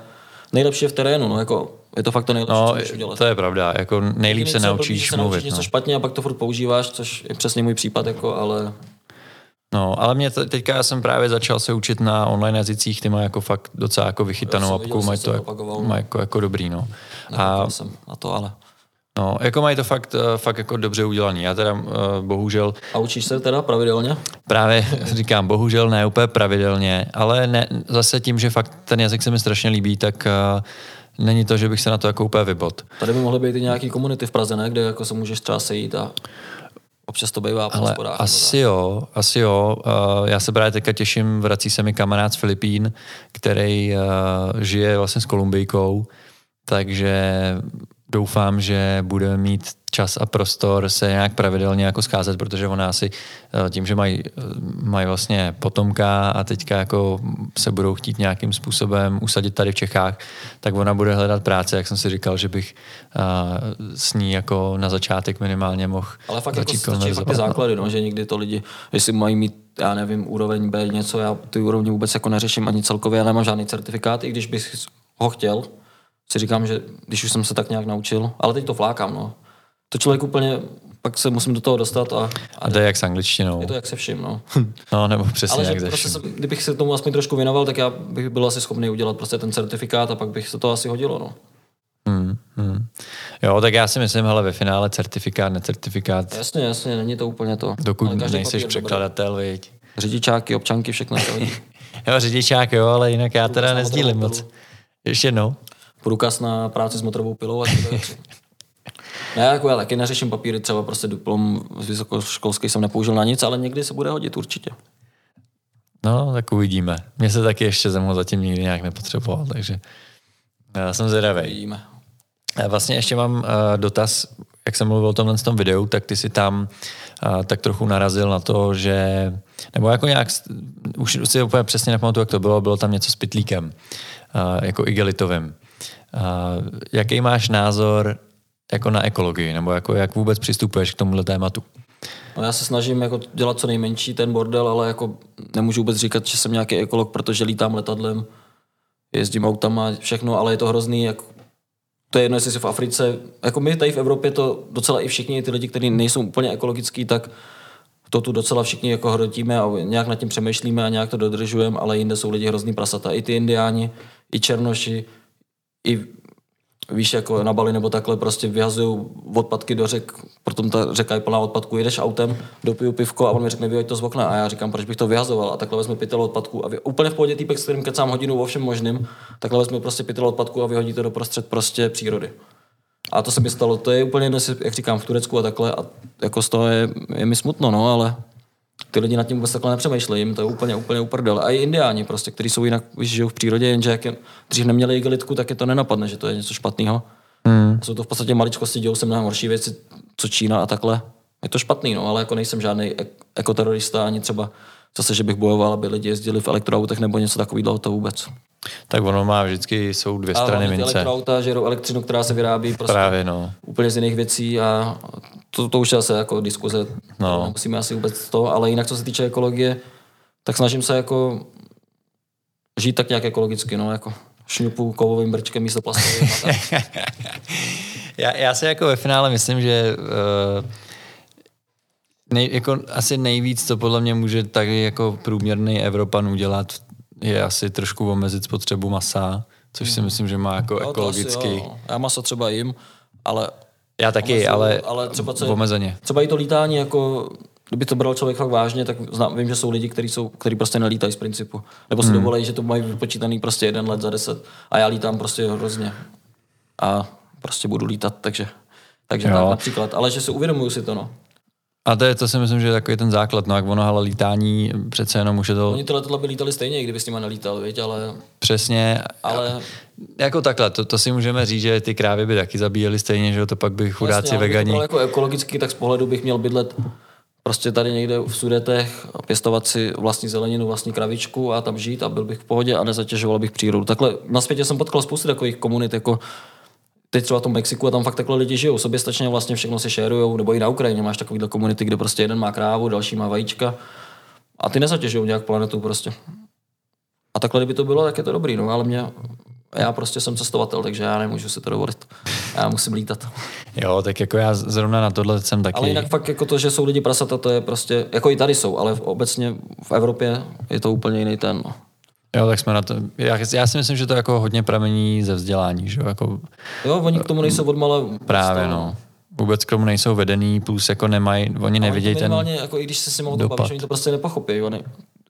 Speaker 2: nejlepší je v terénu, no jako je to fakt to nejlepší,
Speaker 1: no,
Speaker 2: co můžeš udělat.
Speaker 1: to je pravda, jako nejlíp se naučíš se mluvit.
Speaker 2: Něco no. špatně a pak to furt používáš, což je přesně můj případ, jako, ale
Speaker 1: No, ale mě teďka já jsem právě začal se učit na online jazycích, ty mají jako fakt docela jako vychytanou apku, mají to jako, mají jako, jako dobrý, no.
Speaker 2: A, jsem na to, ale...
Speaker 1: No, jako mají to fakt, eh, fakt jako dobře udělaný. Já teda uh, bohužel...
Speaker 2: A učíš se teda pravidelně?
Speaker 1: Právě říkám, bohužel ne úplně pravidelně, ale ne, zase tím, že fakt ten jazyk se mi strašně líbí, tak uh, není to, že bych se na to jako úplně vybot.
Speaker 2: Tady by mohly být i nějaký komunity v Praze, ne? Kde jako se můžeš třeba sejít a občas to bývá
Speaker 1: po Ale asi jo, asi jo. Uh, já se právě teďka těším, vrací se mi kamarád z Filipín, který uh, žije vlastně s Kolumbijkou, takže doufám, že budeme mít čas a prostor se nějak pravidelně jako scházet, protože ona asi eh, tím, že mají, eh, mají vlastně potomka a teďka jako se budou chtít nějakým způsobem usadit tady v Čechách, tak ona bude hledat práce, jak jsem si říkal, že bych uh, s ní jako na začátek minimálně mohl
Speaker 2: Ale fakt jako stačí fakt ty základy, no, že někdy to lidi, jestli mají mít já nevím, úroveň B, něco, já ty úrovně vůbec jako neřeším ani celkově, já nemám žádný certifikát, i když bych ho chtěl, si říkám, že když už jsem se tak nějak naučil, ale teď to flákám, no. To člověk úplně, pak se musím do toho dostat a...
Speaker 1: A to je jak s angličtinou.
Speaker 2: Je to jak se vším, no.
Speaker 1: no, nebo přesně
Speaker 2: ale
Speaker 1: jak
Speaker 2: že prostě jsem, kdybych se tomu aspoň trošku věnoval, tak já bych byl asi schopný udělat prostě ten certifikát a pak bych se to asi hodilo, no.
Speaker 1: Hmm, hmm. Jo, tak já si myslím, hele, ve finále certifikát, necertifikát.
Speaker 2: Jasně, jasně, není to úplně to.
Speaker 1: Dokud nejseš překladatel, viď.
Speaker 2: Řidičáky, občanky, všechno to
Speaker 1: Jo, řidičák, jo, ale jinak já teda nezdílím moc. Ještě jednou
Speaker 2: průkaz na práci s motorovou pilou a Ne, jako já taky neřeším papíry, třeba prostě diplom vysokoškolský jsem nepoužil na nic, ale někdy se bude hodit určitě.
Speaker 1: No, tak uvidíme. Mě se taky ještě zemho zatím nikdy nějak nepotřeboval, takže já jsem zvědavý.
Speaker 2: Uvidíme.
Speaker 1: Vlastně ještě mám uh, dotaz, jak jsem mluvil o tomhle tom videu, tak ty si tam uh, tak trochu narazil na to, že, nebo jako nějak, už si úplně přesně nepamatuju, jak to bylo, bylo tam něco s pitlíkem, uh, jako igelitovým. Uh, jaký máš názor jako na ekologii, nebo jako jak vůbec přistupuješ k tomuhle tématu?
Speaker 2: No já se snažím jako dělat co nejmenší ten bordel, ale jako nemůžu vůbec říkat, že jsem nějaký ekolog, protože lítám letadlem, jezdím autama, všechno, ale je to hrozný, jako to je jedno, jestli jsi v Africe, jako my tady v Evropě to docela i všichni ty lidi, kteří nejsou úplně ekologický, tak to tu docela všichni jako hrotíme a nějak nad tím přemýšlíme a nějak to dodržujeme, ale jinde jsou lidi hrozný prasata. I ty indiáni, i černoši, i víš, jako na Bali nebo takhle prostě vyhazují odpadky do řek, potom ta řeka je plná odpadků, jedeš autem, dopiju pivko a on mi řekne, vyhoď to z okna. A já říkám, proč bych to vyhazoval? A takhle vezme pytel odpadků a vy, úplně v pohodě týpek, s kterým kecám hodinu o všem možným, takhle vezme prostě pytel odpadků a vyhodí to do prostřed prostě přírody. A to se mi stalo, to je úplně, jak říkám, v Turecku a takhle a jako z toho je, je mi smutno, no, ale ty lidi nad tím vůbec takhle nepřemýšlejí, jim to je úplně, úplně uprdel. A i indiáni prostě, kteří jsou jinak, když žijou v přírodě, jenže jak je, dřív neměli igelitku, tak je to nenapadne, že to je něco špatného. Hmm. Jsou to v podstatě maličkosti, dějou se mnohem horší věci, co Čína a takhle. Je to špatný, no, ale jako nejsem žádný ekoterorista, ani třeba zase, že bych bojoval, aby lidi jezdili v elektroautech nebo něco takového, to vůbec.
Speaker 1: Tak ono má vždycky, jsou dvě
Speaker 2: Ale
Speaker 1: strany mince.
Speaker 2: elektroauta žerou elektřinu, která se vyrábí prostě
Speaker 1: Právě, no.
Speaker 2: úplně z jiných věcí a to, to už je asi jako diskuze,
Speaker 1: No.
Speaker 2: musíme asi vůbec to, ale jinak co se týče ekologie, tak snažím se jako žít tak nějak ekologicky, no, jako šňupu kovovým brčkem místo plastovým. tak.
Speaker 1: já, já si jako ve finále myslím, že uh, nej, jako asi nejvíc, co podle mě může tak jako průměrný Evropan udělat, je asi trošku omezit spotřebu masa, což si myslím, že má jako
Speaker 2: No, to asi jo. Já maso třeba jim, ale
Speaker 1: Já taky,
Speaker 2: Omezuju,
Speaker 1: ale,
Speaker 2: ale třeba co
Speaker 1: omezeně.
Speaker 2: třeba i to lítání, jako kdyby to bral člověk fakt vážně, tak znám, vím, že jsou lidi, kteří jsou, který prostě nelítají z principu. Nebo si hmm. dovolí, že to mají vypočítaný prostě jeden let za deset. A já lítám prostě hrozně. A prostě budu lítat, takže, takže
Speaker 1: Jo.
Speaker 2: tak například. Ale že si uvědomuju si to, no.
Speaker 1: A to je, to si myslím, že je takový ten základ, no jak ono, ale lítání přece jenom už je to
Speaker 2: Oni tyhle tohle by lítali stejně, kdyby s nima nelítal, viď? ale,
Speaker 1: přesně,
Speaker 2: ale
Speaker 1: jako takhle, to, to si můžeme říct, že ty krávy by taky zabíjeli stejně, že to pak by chudáci
Speaker 2: Jasně, ale
Speaker 1: vegani.
Speaker 2: bral jako ekologicky, tak z pohledu bych měl bydlet prostě tady někde v Sudetech a pěstovat si vlastní zeleninu, vlastní kravičku a tam žít a byl bych v pohodě a nezatěžoval bych přírodu. Takhle na světě jsem potkal spoustu takových komunit, jako teď třeba v tom Mexiku a tam fakt takhle lidi žijou. Soběstačně vlastně všechno si šerujou, nebo i na Ukrajině máš takovýhle komunity, kde prostě jeden má krávu, další má vajíčka a ty nezatěžují nějak planetu prostě. A takhle, kdyby to bylo, tak je to dobrý, no, ale mě, já prostě jsem cestovatel, takže já nemůžu si to dovolit. Já musím lítat.
Speaker 1: Jo, tak jako já zrovna na tohle jsem taky.
Speaker 2: Ale jinak fakt jako to, že jsou lidi prasata, to je prostě, jako i tady jsou, ale v- obecně v Evropě je to úplně jiný ten. No.
Speaker 1: Jo, tak jsme na to. Já, já si myslím, že to jako hodně pramení ze vzdělání, že jo, jako
Speaker 2: Jo, oni k tomu nejsou odmala
Speaker 1: právě, no. Vůbec k tomu nejsou vedený, plus jako nemají, oni nevidějí ten...
Speaker 2: Jako i když se s nimi o tom
Speaker 1: dopad.
Speaker 2: bavíš, oni to prostě nepochopí. Oni,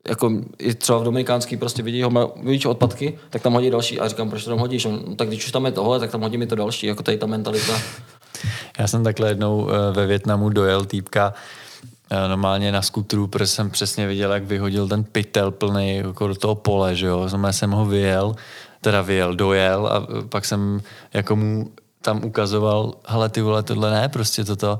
Speaker 2: jako i třeba v Dominikánský prostě vidí, ho, vidí odpadky, tak tam hodí další a říkám, proč to tam hodíš? On, no, tak když už tam je tohle, tak tam hodí mi to další, jako tady ta mentalita.
Speaker 1: Já jsem takhle jednou eh, ve Větnamu dojel týpka normálně na skutru, protože jsem přesně viděl, jak vyhodil ten pytel plný jako do toho pole, že jo. Znamená, jsem ho vyjel, teda vyjel, dojel a eh, pak jsem jako mu tam ukazoval, hele ty vole, tohle ne, prostě toto.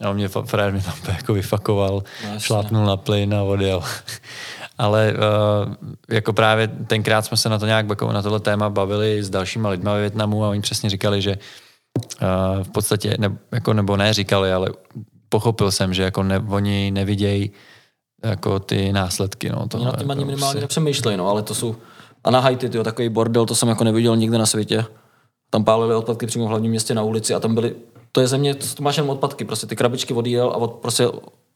Speaker 1: A on mě, frajer mě tam jako vyfakoval,
Speaker 2: jasně.
Speaker 1: šlápnul na plyn a odjel. Ale uh, jako právě tenkrát jsme se na to nějak jako na tohle téma bavili s dalšíma lidma ve Větnamu a oni přesně říkali, že uh, v podstatě, ne, jako, nebo ne říkali, ale pochopil jsem, že jako ne, oni nevidějí jako ty následky. No,
Speaker 2: Oni nad tím ani
Speaker 1: jako
Speaker 2: minimálně
Speaker 1: si-
Speaker 2: nepřemýšlejí, no, ale to jsou... A na Haiti, tyjo, takový bordel, to jsem jako neviděl nikde na světě. Tam pálili odpadky přímo v hlavním městě na ulici a tam byly... To je země, to máš jenom odpadky, prostě ty krabičky vody jel a od, prostě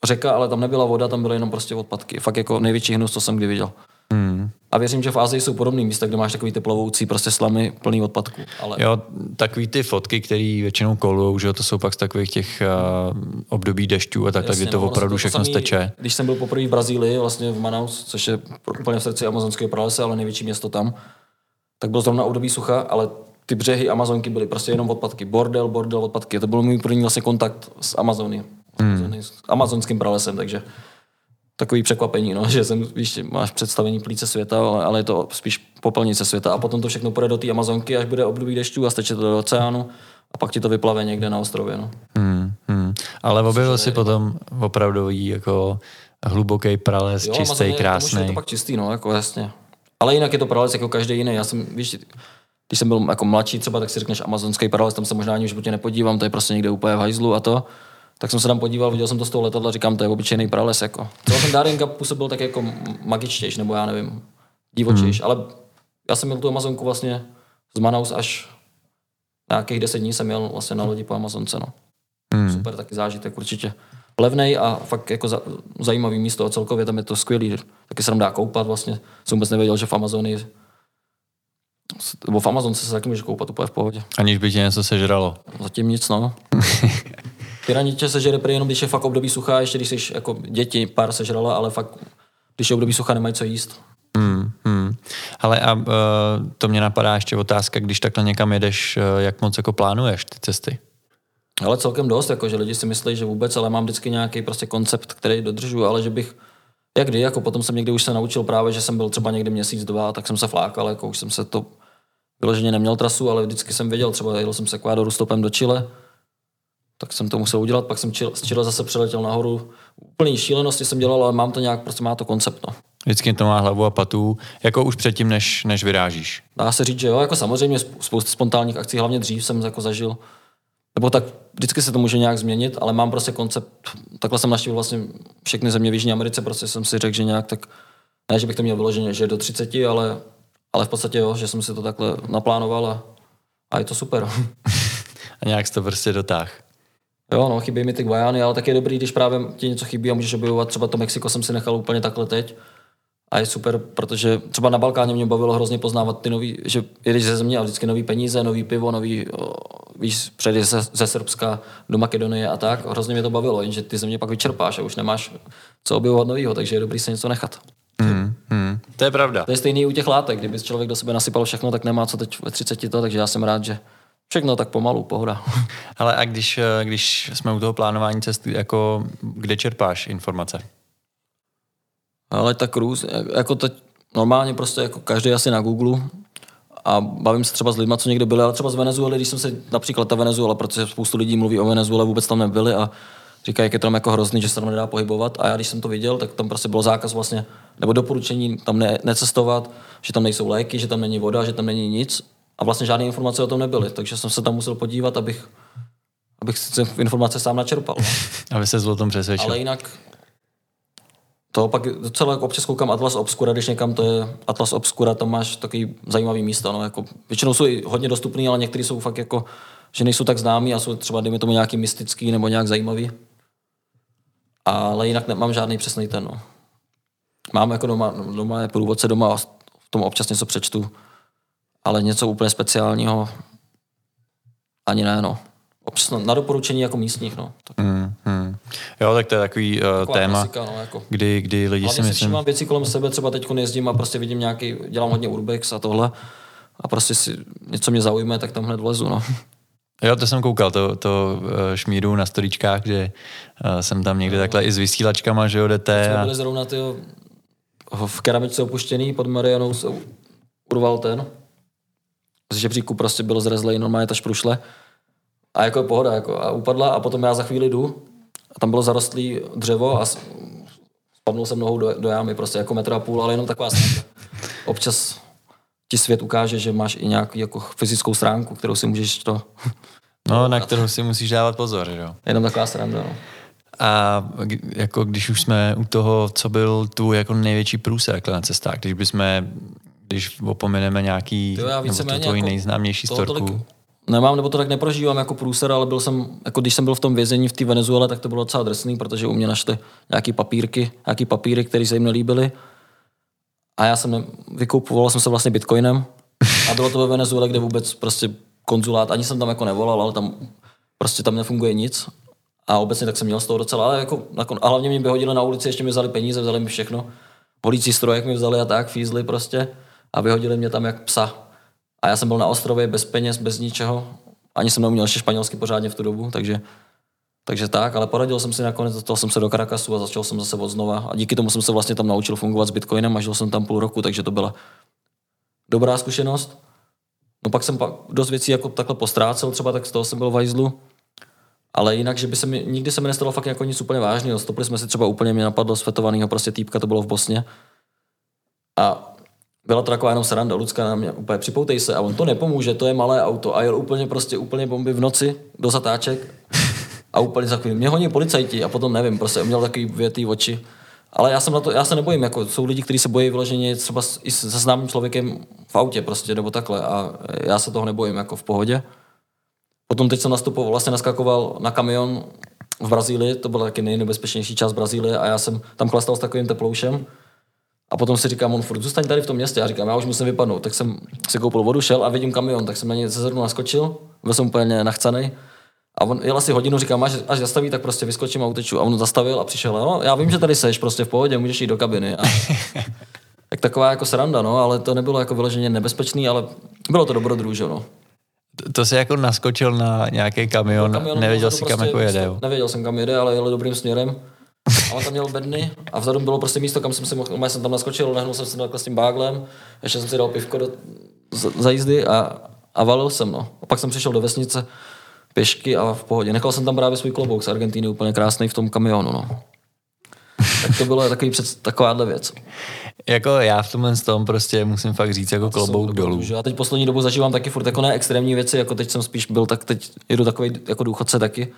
Speaker 2: řeka, ale tam nebyla voda, tam byly jenom prostě odpadky. Fakt jako největší hnus, co jsem kdy viděl.
Speaker 1: Hmm.
Speaker 2: A věřím, že v Ázii jsou podobné místa, kde máš takový ty plovoucí prostě slamy plný odpadků. Ale
Speaker 1: Jo, takový ty fotky, které většinou kolujou, že jo, to jsou pak z takových těch uh, období dešťů a tak, tak kdy to
Speaker 2: no,
Speaker 1: opravdu
Speaker 2: vlastně
Speaker 1: všechno
Speaker 2: samý,
Speaker 1: steče.
Speaker 2: Když jsem byl poprvé v Brazílii, vlastně v Manaus, což je úplně v srdci amazonského pralese, ale největší město tam, tak bylo zrovna období sucha, ale ty břehy Amazonky byly prostě jenom odpadky. Bordel, bordel, odpadky. To byl můj první vlastně kontakt s Amazony. Hmm. S amazonským pralesem, takže takový překvapení, no, že jsem, víš, máš představení plíce světa, ale, ale je to spíš popelnice světa a potom to všechno půjde do té Amazonky, až bude období dešťů a steče to do oceánu a pak ti to vyplave někde na ostrově. No.
Speaker 1: Hmm, hmm. Ale objevil si potom opravdový jako hluboký prales, jo, čistý, Amazonie, krásný.
Speaker 2: Je to pak čistý, no, jako jasně. Ale jinak je to prales jako každý jiný. Já jsem, víš, když jsem byl jako mladší třeba, tak si řekneš amazonský prales, tam se možná ani v životě nepodívám, to je prostě někde úplně v hajzlu a to. Tak jsem se tam podíval, viděl jsem to z toho letadla, říkám, to je obyčejný prales. Jako. Celý ten Darien Cup působil tak jako magičtější, nebo já nevím, divočejší. Hmm. Ale já jsem měl tu Amazonku vlastně z Manaus až nějakých deset dní jsem měl vlastně na lodi po Amazonce. No. Hmm. Super taky zážitek určitě. Levnej a fakt jako za, zajímavý místo a celkově tam je to skvělý. Taky se tam dá koupat vlastně. Jsem vůbec nevěděl, že v Amazonii nebo v Amazonce se taky můžeš koupat úplně v pohodě.
Speaker 1: Aniž by tě něco sežralo.
Speaker 2: Zatím nic, no. Pyraniče sežere prý jenom, když je fakt období suchá, ještě když jsi jako děti pár sežrala, ale fakt, když je období suchá, nemají co jíst.
Speaker 1: Hmm, hmm. Ale a uh, to mě napadá ještě otázka, když takhle někam jedeš, uh, jak moc jako plánuješ ty cesty?
Speaker 2: Ale celkem dost, jako, že lidi si myslí, že vůbec, ale mám vždycky nějaký prostě koncept, který dodržu, ale že bych, jak kdy, jako potom jsem někdy už se naučil právě, že jsem byl třeba někdy měsíc, dva, tak jsem se flákal, jako už jsem se to vyloženě neměl trasu, ale vždycky jsem věděl, třeba jel jsem se Ekvádoru stopem do Chile, tak jsem to musel udělat, pak jsem z Chile zase přeletěl nahoru. Úplný šílenosti jsem dělal, ale mám to nějak, prostě má to koncept. No.
Speaker 1: Vždycky to má hlavu a patu, jako už předtím, než, než vyrážíš.
Speaker 2: Dá se říct, že jo, jako samozřejmě spoustu spontánních akcí, hlavně dřív jsem jako zažil. Nebo tak vždycky se to může nějak změnit, ale mám prostě koncept, takhle jsem naštívil vlastně všechny země v Jižní Americe, prostě jsem si řekl, že nějak tak, ne, že bych to měl vyloženě, že do 30, ale, ale v podstatě jo, že jsem si to takhle naplánoval a, a je to super.
Speaker 1: a nějak to prostě dotáh.
Speaker 2: Jo, no, chybí mi ty Guajány, ale tak je dobrý, když právě ti něco chybí a můžeš objevovat. Třeba to Mexiko jsem si nechal úplně takhle teď. A je super, protože třeba na Balkáně mě bavilo hrozně poznávat ty nový, že jedeš ze země a vždycky nový peníze, nový pivo, nový, o, víš, přejdeš ze, ze Srbska do Makedonie a tak. Hrozně mě to bavilo, jenže ty země pak vyčerpáš a už nemáš co objevovat nového, takže je dobrý se něco nechat.
Speaker 1: Hmm, hmm. To je pravda.
Speaker 2: To je stejný u těch látek, kdyby člověk do sebe nasypal všechno, tak nemá co teď ve 30 to, takže já jsem rád, že Všechno tak pomalu, pohoda.
Speaker 1: Ale a když, eh, když jsme u toho plánování cesty, jako kde čerpáš informace?
Speaker 2: Ale tak růz, jako teď normálně prostě jako každý asi na Google a bavím se třeba s lidmi, co někde byli, ale třeba z Venezuely, když jsem se například ta Venezuela, protože spoustu lidí mluví o Venezuele, vůbec tam nebyli a říkají, jak je tam jako hrozný, že se tam nedá pohybovat. A já, když jsem to viděl, tak tam prostě byl zákaz vlastně, nebo doporučení tam ne, necestovat, že tam nejsou léky, že tam není voda, že tam není nic a vlastně žádné informace o tom nebyly, takže jsem se tam musel podívat, abych, abych si informace sám načerpal. No.
Speaker 1: Aby se o tom přesvědčil.
Speaker 2: Ale jinak to pak docela jako občas koukám Atlas Obscura, když někam to je Atlas Obscura, tam máš takový zajímavý místa. No, jako, většinou jsou i hodně dostupný, ale některý jsou fakt jako, že nejsou tak známí a jsou třeba, dejme tomu, nějaký mystický nebo nějak zajímavý. Ale jinak nemám žádný přesný ten. No. Mám jako doma, doma je průvodce doma a v tom občas něco přečtu ale něco úplně speciálního ani ne, no. Občas na doporučení jako místních, no. Tak.
Speaker 1: Hmm, hmm. Jo, tak to je takový uh, téma, klasika, no, jako. kdy, kdy lidi
Speaker 2: Hlavně
Speaker 1: si myslím...
Speaker 2: mám věci kolem sebe, třeba teď jezdím a prostě vidím nějaký, dělám hodně urbex a tohle a prostě si něco mě zaujme, tak tam hned vlezu, no.
Speaker 1: Jo, to jsem koukal, to, to uh, šmíru na storičkách, že uh, jsem tam někde no, takhle i s vysílačkama, že jo, jdete.
Speaker 2: Jsme a... byli zrovna tyjo, v keramičce opuštěný pod Marianou se urval ten z žebříku prostě byl zrezlej normálně ta šprušle. A jako je pohoda, jako, a upadla a potom já za chvíli jdu a tam bylo zarostlý dřevo a spadnul jsem nohou do, do jámy, prostě jako metr a půl, ale jenom taková stránka. Občas ti svět ukáže, že máš i nějakou jako fyzickou stránku, kterou si můžeš to...
Speaker 1: No, na kterou si musíš dávat pozor, jo.
Speaker 2: Jenom taková stránka, no.
Speaker 1: A jako když už jsme u toho, co byl tvůj jako největší průser na cestách, když bychom když opomeneme nějaký,
Speaker 2: jo, já
Speaker 1: nebo to tvoji jako nejznámější storku.
Speaker 2: Nemám, nebo to tak neprožívám jako průser, ale byl jsem, jako když jsem byl v tom vězení v té Venezuele, tak to bylo docela drsný, protože u mě našli nějaký papírky, nějaký papíry, které se jim nelíbily. A já jsem vykoupoval jsem se vlastně bitcoinem a bylo to ve Venezuele, kde vůbec prostě konzulát, ani jsem tam jako nevolal, ale tam prostě tam nefunguje nic. A obecně tak jsem měl z toho docela, ale jako, a hlavně mě vyhodili na ulici, ještě mi vzali peníze, vzali mi všechno. Polící strojek mi vzali a tak, fízli prostě a vyhodili mě tam jak psa. A já jsem byl na ostrově bez peněz, bez ničeho. Ani jsem neuměl ještě španělsky pořádně v tu dobu, takže, takže tak, ale poradil jsem si nakonec, dostal jsem se do Caracasu a začal jsem zase od znova. A díky tomu jsem se vlastně tam naučil fungovat s Bitcoinem a žil jsem tam půl roku, takže to byla dobrá zkušenost. No pak jsem pak dost věcí jako takhle postrácel, třeba tak z toho jsem byl v hajzlu. Ale jinak, že by se mi, nikdy se mi nestalo fakt jako nic úplně vážného. Stopli jsme si třeba úplně, mě napadlo svetovaného prostě týpka, to bylo v Bosně. A byla to taková jenom sranda, Lucka na mě úplně připoutej se a on to nepomůže, to je malé auto a jel úplně prostě úplně bomby v noci do zatáček a úplně takový, mě honí policajti a potom nevím, prostě měl takový větý oči. Ale já jsem na to, já se nebojím, jako jsou lidi, kteří se bojí vyloženě třeba s, i se známým člověkem v autě prostě, nebo takhle a já se toho nebojím jako v pohodě. Potom teď jsem nastupoval, vlastně naskakoval na kamion v Brazílii, to byla taky nejnebezpečnější část Brazílie a já jsem tam chlastal s takovým teploušem a potom si říkám, on furt zůstaň tady v tom městě. Já říkám, já už musím vypadnout. Tak jsem si koupil vodu, šel a vidím kamion, tak jsem na něj ze zrnu naskočil, byl jsem úplně nachcanej. A on jel asi hodinu, říkám, až, až zastaví, tak prostě vyskočím a uteču. A on zastavil a přišel, no, já vím, že tady seš, prostě v pohodě, můžeš jít do kabiny. A, tak taková jako sranda, no, ale to nebylo jako vyloženě nebezpečný, ale bylo to dobrodružo, no.
Speaker 1: To se jako naskočil na nějaký kamion, no, kamion nevěděl si kam prostě, jako jede.
Speaker 2: Nevěděl jsem kam jede, ale jel dobrým směrem. A on tam měl bedny a vzadu bylo prostě místo, kam jsem si mohl, já jsem tam naskočil, nehnul jsem se takhle s tím báglem, ještě jsem si dal pivko do, za, za jízdy a, a valil jsem, no. A pak jsem přišel do vesnice pěšky a v pohodě. Nechal jsem tam právě svůj klobouk z Argentíny úplně krásný v tom kamionu, no. Tak to bylo takový před, takováhle věc.
Speaker 1: Jako já v tomhle tom prostě musím fakt říct jako klobouk dolů.
Speaker 2: Já teď poslední dobu zažívám taky furt jako ne extrémní věci, jako teď jsem spíš byl, tak teď jedu takový jako důchodce taky,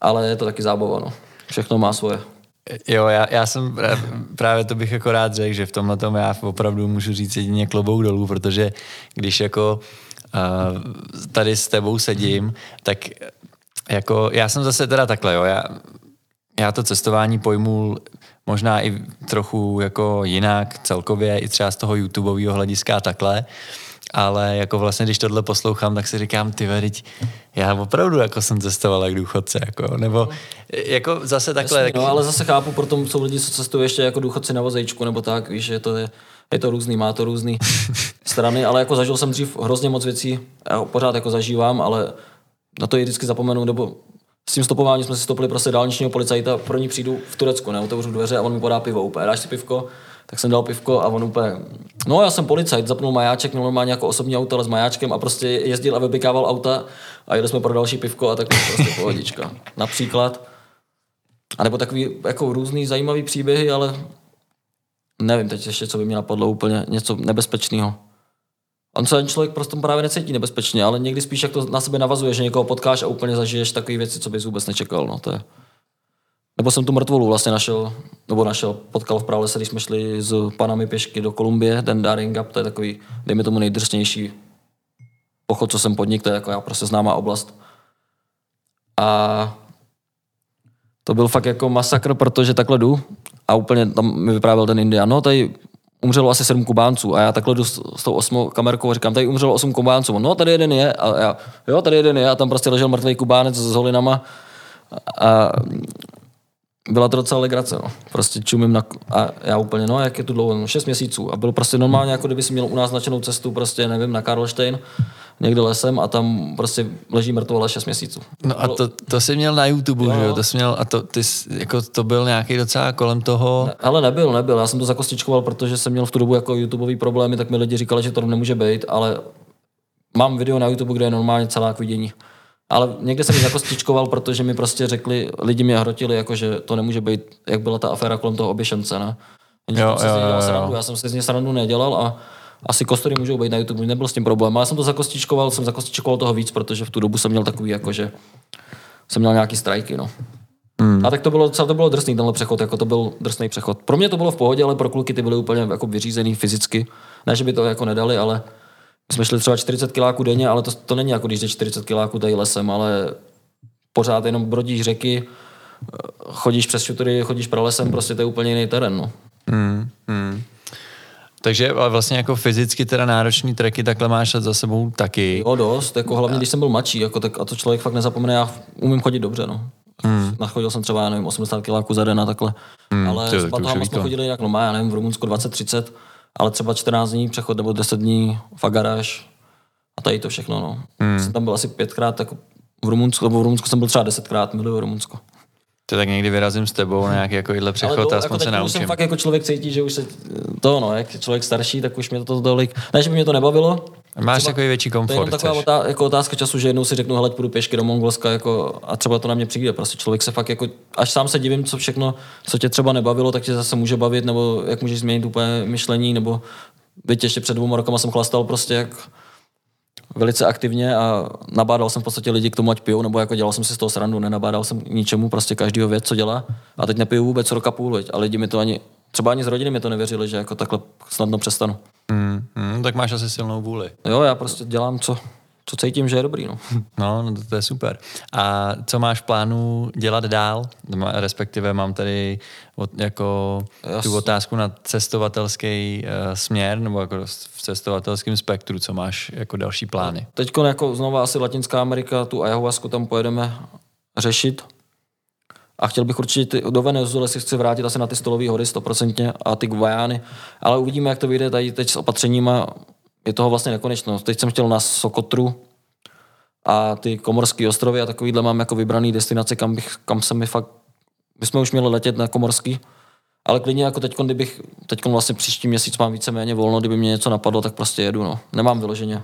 Speaker 2: ale je to taky zábava, no. Všechno má svoje.
Speaker 1: Jo, já, já jsem právě to bych jako rád řekl, že v tomhle tom já opravdu můžu říct jedině klobouk dolů, protože když jako uh, tady s tebou sedím, tak jako já jsem zase teda takhle, jo, já, já to cestování pojmu možná i trochu jako jinak celkově, i třeba z toho YouTubeového hlediska a takhle. Ale jako vlastně, když tohle poslouchám, tak si říkám, ty veď, já opravdu jako jsem cestoval jak důchodce, jako, nebo jako zase takhle.
Speaker 2: Jasně, no, ale zase chápu, proto jsou lidi, co cestují ještě jako důchodci na vozejčku, nebo tak, víš, že to je, je to různý, má to různý strany, ale jako zažil jsem dřív hrozně moc věcí, já pořád jako zažívám, ale na to i vždycky zapomenu, nebo s tím stopováním jsme si stopili prostě dálničního policajta, pro ní přijdu v Turecku, ne, otevřu dveře a on mi podá pivo úplně, dáš si pivko, tak jsem dal pivko a on úplně, no já jsem policajt, zapnul majáček, měl normálně jako osobní auto, ale s majáčkem a prostě jezdil a vybykával auta a jeli jsme pro další pivko a tak prostě pohodička. Například. A nebo takový jako různý zajímavý příběhy, ale nevím teď ještě, co by mě napadlo úplně, něco nebezpečného. On se ten člověk prostě právě necítí nebezpečně, ale někdy spíš jak to na sebe navazuje, že někoho potkáš a úplně zažiješ takové věci, co bys vůbec nečekal. No, to je... Nebo jsem tu mrtvolu vlastně našel, nebo našel, potkal v pralese, když jsme šli s panami pěšky do Kolumbie, ten Daring Gap, to je takový, dejme tomu nejdrsnější pochod, co jsem podnik, to je jako já prostě známá oblast. A to byl fakt jako masakr, protože takhle jdu a úplně tam mi vyprávěl ten Indian, no tady umřelo asi sedm Kubánců a já takhle jdu s, s tou osmou kamerkou a říkám, tady umřelo osm Kubánců. No, tady jeden je a já, jo, tady jeden je a tam prostě ležel mrtvý Kubánec s holinama a byla to docela legrace, no. Prostě čumím na, a já úplně, no, jak je tu dlouho, no, 6 měsíců. A bylo prostě normálně, jako kdyby si měl u nás značenou cestu, prostě, nevím, na Karlštejn, někde lesem a tam prostě leží mrtvola 6 měsíců.
Speaker 1: No a to, to jsi měl na YouTube, jo. že jo? To jsi měl, a to, ty, jako to byl nějaký docela kolem toho...
Speaker 2: Ne, ale nebyl, nebyl. Já jsem to zakostičkoval, protože jsem měl v tu dobu jako YouTubeový problémy, tak mi lidi říkali, že to nemůže být, ale mám video na YouTube, kde je normálně celá k vidění. Ale někde jsem ji zakostičkoval, protože mi prostě řekli, lidi mě hrotili, jako, že to nemůže být, jak byla ta aféra kolem toho oběšence, ne? Jenže jo, jo, jo, jo. Srandu. Já jsem si z něj srandu nedělal a asi kostory můžou být na YouTube, nebyl s tím problém. Ale já jsem to zakostičkoval, jsem zakostičkoval toho víc, protože v tu dobu jsem měl takový, jako, že jsem měl nějaký strajky, no. Hmm. A tak to bylo, to bylo drsný tenhle přechod, jako to byl drsný přechod. Pro mě to bylo v pohodě, ale pro kluky ty byly úplně jako vyřízený fyzicky. Ne, že by to jako nedali, ale jsme šli třeba 40 kiláků denně, ale to, to není jako když jde 40 kiláků tady lesem, ale pořád jenom brodíš řeky, chodíš přes šutory, chodíš pralesem, prostě to je úplně jiný terén. No. Hmm,
Speaker 1: hmm. Takže vlastně jako fyzicky teda náročný treky takhle máš za sebou taky.
Speaker 2: Jo, dost, jako hlavně když jsem byl mladší, jako, tak, a to člověk fakt nezapomene, já umím chodit dobře, no. Hmm. Nachodil jsem třeba, já nevím, 80 kiláků za den a takhle. Hmm, ale s batohama jsme chodili jinak, no má, já nevím, v Rumunsku 20-30, ale třeba 14 dní přechod nebo 10 dní fagaráž, A tady to všechno, no. Hmm. Jsem tam byl asi pětkrát, tak v Rumunsku, nebo v Rumunsku jsem byl třeba desetkrát, miluju Rumunsko.
Speaker 1: To tak někdy vyrazím s tebou na nějaký jako přechod
Speaker 2: to,
Speaker 1: a aspoň
Speaker 2: jako
Speaker 1: se naučím.
Speaker 2: Jsem fakt jako člověk cítí, že už se to, no, jak člověk starší, tak už mě to tolik, ne, že by mě to nebavilo.
Speaker 1: Máš třeba, takový větší komfort. To je
Speaker 2: taková otá, jako otázka času, že jednou si řeknu, hele, půjdu pěšky do Mongolska jako, a třeba to na mě přijde. Prostě člověk se fakt jako, až sám se divím, co všechno, co tě třeba nebavilo, tak tě zase může bavit, nebo jak můžeš změnit úplně myšlení, nebo byť ještě před dvěma rokama jsem chlastal prostě jak velice aktivně a nabádal jsem v podstatě lidi k tomu, ať pijou, nebo jako dělal jsem si z toho srandu, nenabádal jsem ničemu, prostě každýho věc, co dělá. A teď nepiju vůbec roka půl, veď. a lidi mi to ani, třeba ani z rodiny mi to nevěřili, že jako takhle snadno přestanu.
Speaker 1: Mm, mm, tak máš asi silnou vůli.
Speaker 2: Jo, já prostě dělám, co, co cítím, že je dobrý. No,
Speaker 1: no, no to, to je super. A co máš v plánu dělat dál? Respektive mám tady jako Jas. tu otázku na cestovatelský uh, směr, nebo jako v cestovatelském spektru, co máš jako další plány?
Speaker 2: Teď jako znova asi Latinská Amerika, tu ayahuasku tam pojedeme řešit. A chtěl bych určitě ty, do Venezuely si chci vrátit asi na ty stolové hory stoprocentně a ty Guajány, ale uvidíme, jak to vyjde tady teď s opatřeníma je toho vlastně nekonečno. Teď jsem chtěl na Sokotru a ty Komorské ostrovy a takovýhle mám jako vybraný destinace, kam, bych, kam se mi fakt, my jsme už měli letět na Komorský, ale klidně jako teď, kdybych, teď vlastně příští měsíc mám víceméně volno, kdyby mě něco napadlo, tak prostě jedu, no. Nemám vyloženě.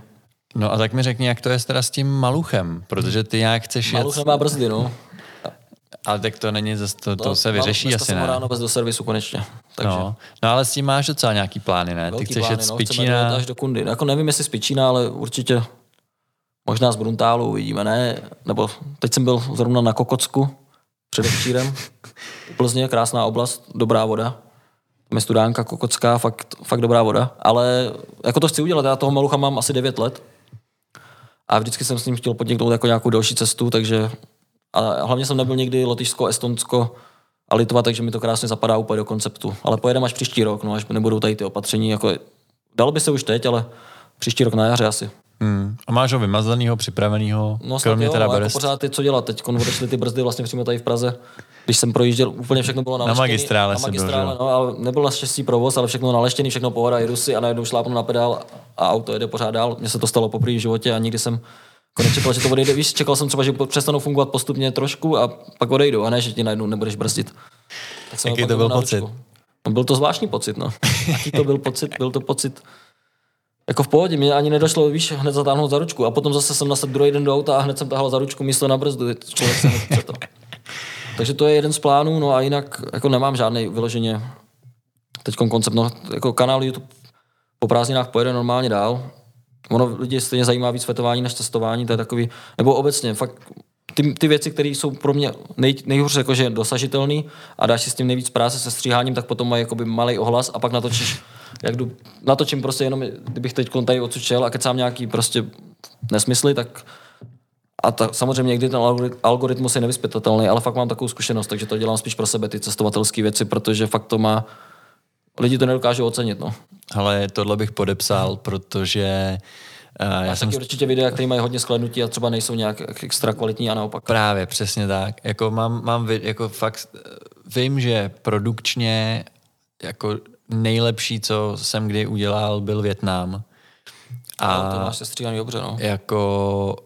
Speaker 1: No a tak mi řekni, jak to je teda s tím maluchem, protože ty jak chceš
Speaker 2: Maluch jet... nemá brzdy, no.
Speaker 1: Ale tak to není, zase, to, to, to se vyřeší
Speaker 2: no,
Speaker 1: asi, ne?
Speaker 2: ráno bez do servisu konečně. Takže.
Speaker 1: No. no, ale s tím máš docela nějaký plány, ne?
Speaker 2: Velký
Speaker 1: Ty chceš
Speaker 2: plány,
Speaker 1: jet z
Speaker 2: no,
Speaker 1: Pičína.
Speaker 2: až do Kundy. Jako nevím, jestli z Pičína, ale určitě možná z Bruntálu uvidíme, ne? Nebo teď jsem byl zrovna na Kokocku předevčírem. Plzně, krásná oblast, dobrá voda. Tam je studánka kokocká, fakt, fakt dobrá voda. Ale jako to chci udělat, já toho malucha mám asi 9 let. A vždycky jsem s ním chtěl podniknout jako nějakou další cestu, takže a hlavně jsem nebyl nikdy Lotyšsko, Estonsko a Litva, takže mi to krásně zapadá úplně do konceptu. Ale pojedeme až příští rok, no, až nebudou tady ty opatření. Jako, dalo by se už teď, ale příští rok na jaře asi.
Speaker 1: Hmm. A máš ho vymazanýho, připraveného? No, kromě jo, teda
Speaker 2: jako pořád ty, co dělat. Teď odešly ty brzdy vlastně přímo tady v Praze. Když jsem projížděl, úplně všechno bylo
Speaker 1: na magistrále.
Speaker 2: Na magistrále, byl, no, ale nebyl naštěstí provoz, ale všechno naleštěný, všechno pohoda, jedu si a najednou šlápnu na pedál a auto jede pořád dál. Mně se to stalo poprvé v životě a nikdy jsem Konečně čekal, že to odejde. Víš, čekal jsem třeba, že přestanou fungovat postupně trošku a pak odejdou, a ne, že ti najednou nebudeš brzdit.
Speaker 1: Tak jsem Jaký to byl pocit?
Speaker 2: No, byl to zvláštní pocit, no. Jaký to byl pocit? Byl to pocit jako v pohodě, mě ani nedošlo, víš, hned zatáhnout za ručku. A potom zase jsem nasedl druhý den do auta a hned jsem tahal za ručku místo na brzdu. Člověk se to. Takže to je jeden z plánů, no a jinak jako nemám žádný vyloženě teď koncept, no, jako kanál YouTube po prázdninách pojede normálně dál, ono lidi stejně zajímá víc svetování než cestování, to je takový, nebo obecně, fakt ty, ty věci, které jsou pro mě nej, nejhůř jakože dosažitelný a dáš si s tím nejvíc práce se stříháním, tak potom mají jakoby malý ohlas a pak natočíš, jak jdu, natočím prostě jenom, kdybych teď tady odsučel a kecám nějaký prostě nesmysly, tak a ta, samozřejmě někdy ten algoritmus je nevyspětatelný, ale fakt mám takovou zkušenost, takže to dělám spíš pro sebe, ty cestovatelské věci, protože fakt to má, lidi to nedokážou ocenit. No.
Speaker 1: Ale tohle bych podepsal, protože
Speaker 2: Uh, já, já jsem taky určitě videa, které mají hodně skladnutí a třeba nejsou nějak extra kvalitní a naopak.
Speaker 1: Právě, přesně tak. Jako mám, mám jako fakt, vím, že produkčně jako nejlepší, co jsem kdy udělal, byl Větnam.
Speaker 2: A no, to máš se dobře, no.
Speaker 1: Jako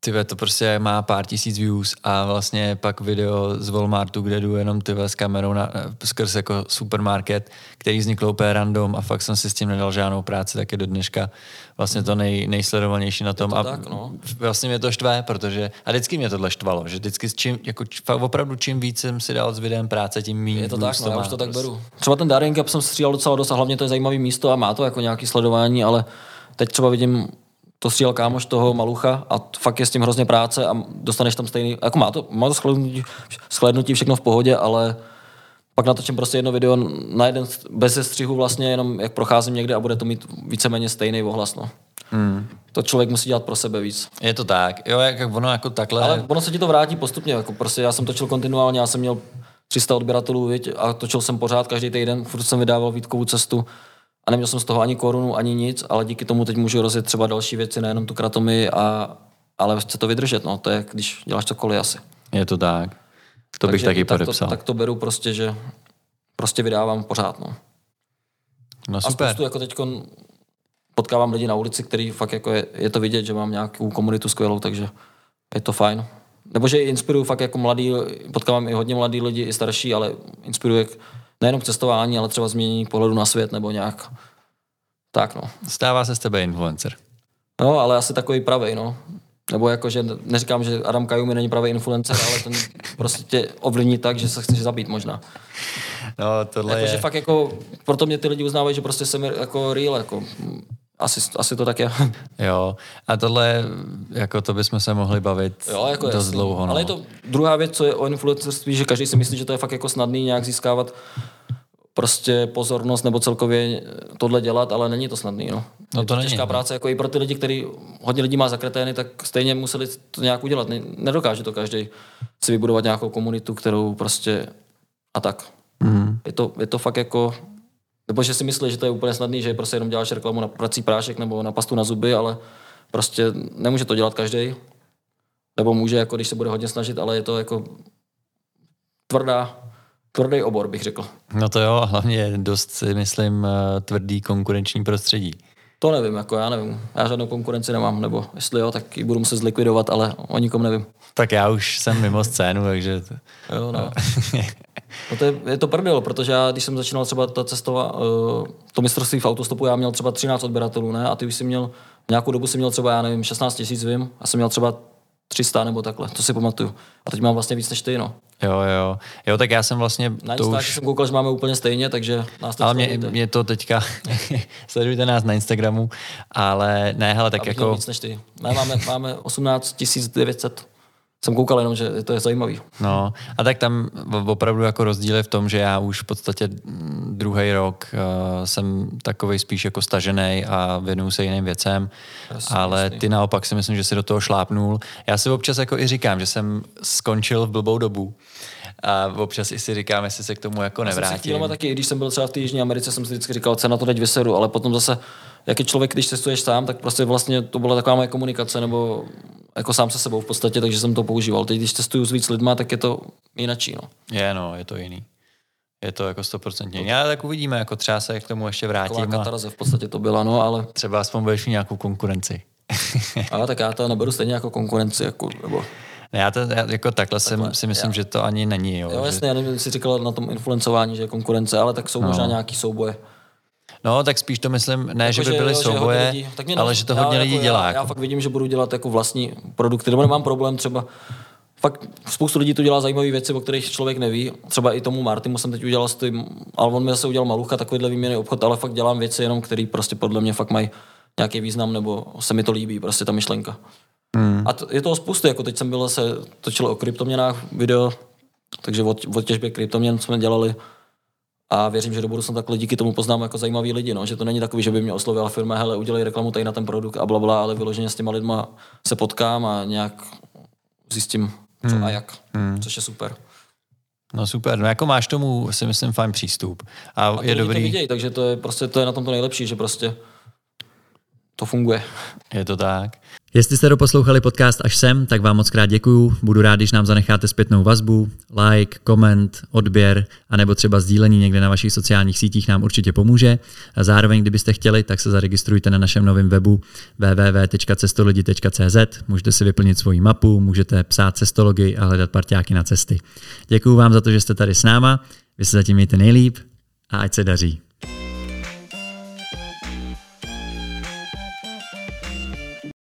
Speaker 1: ty to prostě má pár tisíc views a vlastně pak video z Walmartu, kde jdu jenom ty s kamerou na, skrz jako supermarket, který vznikl úplně random a fakt jsem si s tím nedal žádnou práci, tak je do dneška vlastně to nej, nejsledovanější na tom.
Speaker 2: to
Speaker 1: a
Speaker 2: tak, no.
Speaker 1: vlastně mě to štve, protože, a vždycky mě tohle štvalo, že vždycky čím, jako, fakt opravdu čím víc jsem si dal s videem práce, tím méně
Speaker 2: Je to tak, no, já už to tak beru. Třeba ten Daring Cup jsem střílel docela dost a hlavně to je zajímavý místo a má to jako nějaký sledování, ale teď třeba vidím to střílel kámoš toho malucha a fakt je s tím hrozně práce a dostaneš tam stejný, jako má to, má to shlednutí, shlednutí všechno v pohodě, ale pak natočím prostě jedno video na jeden, bez sestřihu vlastně, jenom jak procházím někde a bude to mít víceméně stejný ohlas, no. Hmm. To člověk musí dělat pro sebe víc.
Speaker 1: Je to tak, jo, jak ono jako takhle.
Speaker 2: Ale ono se ti to vrátí postupně, jako prostě já jsem točil kontinuálně, já jsem měl 300 odběratelů, viď, a točil jsem pořád každý týden, furt jsem vydával výtkovou cestu a neměl jsem z toho ani korunu, ani nic, ale díky tomu teď můžu rozjet třeba další věci, nejenom tu kratomy, a, ale chce to vydržet, no, to je, když děláš cokoliv asi.
Speaker 1: Je to tak. To Takže bych taky
Speaker 2: tak
Speaker 1: podepsal.
Speaker 2: To, tak to beru prostě, že prostě vydávám pořád, no.
Speaker 1: No super.
Speaker 2: A spoustu jako teď potkávám lidi na ulici, který fakt jako je, je to vidět, že mám nějakou komunitu skvělou, takže je to fajn. Nebo že inspiruju fakt jako mladý, potkávám i hodně mladý lidi, i starší, ale inspiruje nejenom k cestování, ale třeba změnění pohledu na svět nebo nějak tak no.
Speaker 1: Stává se z tebe influencer.
Speaker 2: No, ale asi takový pravý, no. Nebo jako, že neříkám, že Adam Kajumi není pravý influencer, ale ten prostě tě ovlivní tak, že se chceš zabít možná.
Speaker 1: No, tohle
Speaker 2: jako,
Speaker 1: je...
Speaker 2: Že fakt jako, proto mě ty lidi uznávají, že prostě jsem jako real, jako asi, asi to tak je.
Speaker 1: Jo, a tohle, jako to bychom se mohli bavit jo, jako dost jasný. dlouho. No.
Speaker 2: Ale je to druhá věc, co je o influencerství, že každý si myslí, že to je fakt jako snadný nějak získávat prostě pozornost nebo celkově tohle dělat, ale není to snadný. No.
Speaker 1: No
Speaker 2: to,
Speaker 1: to
Speaker 2: není těžká
Speaker 1: no.
Speaker 2: práce, jako i pro ty lidi, kteří hodně lidí má zakretény, tak stejně museli to nějak udělat. Nedokáže to každý si vybudovat nějakou komunitu, kterou prostě a tak. Mm. Je, to, je to fakt jako, nebo že si myslí, že to je úplně snadný, že prostě jenom děláš reklamu na prací prášek nebo na pastu na zuby, ale prostě nemůže to dělat každý. Nebo může, jako když se bude hodně snažit, ale je to jako tvrdá, tvrdý obor, bych řekl.
Speaker 1: No to jo, hlavně dost myslím eh, tvrdý konkurenční prostředí.
Speaker 2: To nevím, jako já nevím. Já žádnou konkurenci nemám, nebo jestli jo, tak ji budu muset zlikvidovat, ale o nikom nevím.
Speaker 1: Tak já už jsem mimo scénu, takže... To...
Speaker 2: Jo, no. no to je, je, to prdel, protože já, když jsem začínal třeba ta cestova, uh, to mistrovství v autostopu, já měl třeba 13 odběratelů, ne? A ty už si měl, nějakou dobu si měl třeba, já nevím, 16 tisíc, vím, a jsem měl třeba 300 nebo takhle, to si pamatuju. A teď mám vlastně víc než ty, no.
Speaker 1: Jo, jo. Jo, tak já jsem vlastně...
Speaker 2: Na to už... jsem koukal, že máme úplně stejně, takže
Speaker 1: nás to Ale mě, mě, to teďka... sledujte nás na Instagramu, ale ne, hele, tak
Speaker 2: Abych
Speaker 1: jako...
Speaker 2: víc než ty. Ne, máme, máme 18 900 jsem koukal jenom, že to je zajímavý.
Speaker 1: No a tak tam opravdu jako rozdíl je v tom, že já už v podstatě druhý rok uh, jsem takový spíš jako stažený a věnuju se jiným věcem, jasný, ale jasný. ty naopak si myslím, že si do toho šlápnul. Já si občas jako i říkám, že jsem skončil v blbou dobu, a občas i si říkám, jestli se k tomu jako nevrátím. Já
Speaker 2: jsem si taky, když jsem byl třeba v té Jižní Americe, jsem si vždycky říkal, co na to teď vyseru, ale potom zase, jak je člověk, když cestuješ sám, tak prostě vlastně to byla taková moje komunikace, nebo jako sám se sebou v podstatě, takže jsem to používal. Teď, když cestuju s víc lidma, tak je to jinačí, no.
Speaker 1: Je, no, je to jiný. Je to jako stoprocentně. Já tak uvidíme, jako třeba se k tomu ještě vrátím. Taková
Speaker 2: kataraze v podstatě to byla, no, ale...
Speaker 1: Třeba aspoň budeš nějakou konkurenci.
Speaker 2: a tak já to neberu stejně jako konkurenci, jako, nebo...
Speaker 1: Ne, já to já, jako takhle, takhle si myslím, já. že to ani není. Jo,
Speaker 2: jo jasně, že... já nevím, jsi říkal na tom influencování, že je konkurence, ale tak jsou no. možná nějaký souboje.
Speaker 1: No, tak spíš to myslím, ne, jako, že by byly že, souboje, lidí, ale že to hodně já, lidí jako, dělá.
Speaker 2: Já, já fakt vidím, že budu dělat jako vlastní produkty, nebo nemám problém třeba fakt spoustu lidí tu dělá zajímavé věci, o kterých člověk neví. Třeba i tomu Martimu jsem teď udělal s tím, ale on mi zase udělal malucha, takovýhle výměny obchod, ale fakt dělám věci jenom, které prostě podle mě fakt mají nějaký význam, nebo se mi to líbí, prostě ta myšlenka. Hmm. A to, je toho spoustu, jako teď jsem byl se točil o kryptoměnách video, takže od, od těžbě kryptoměn jsme dělali a věřím, že do budoucna takhle díky tomu poznám jako zajímavý lidi, no? že to není takový, že by mě oslovila firma, hele, udělej reklamu tady na ten produkt a bla, bla ale vyloženě s těma lidma se potkám a nějak zjistím, co hmm. a jak, hmm. což je super.
Speaker 1: No super, no jako máš tomu, si myslím, fajn přístup. A, a je dobrý. To
Speaker 2: viděj, takže to je prostě to je na tom to nejlepší, že prostě to funguje.
Speaker 1: Je to tak.
Speaker 3: Jestli jste doposlouchali podcast až sem, tak vám moc krát děkuju. Budu rád, když nám zanecháte zpětnou vazbu, like, koment, odběr, anebo třeba sdílení někde na vašich sociálních sítích nám určitě pomůže. A zároveň, kdybyste chtěli, tak se zaregistrujte na našem novém webu www.cestolidi.cz. Můžete si vyplnit svoji mapu, můžete psát cestologii a hledat parťáky na cesty. Děkuju vám za to, že jste tady s náma. Vy se zatím mějte nejlíp a ať se daří.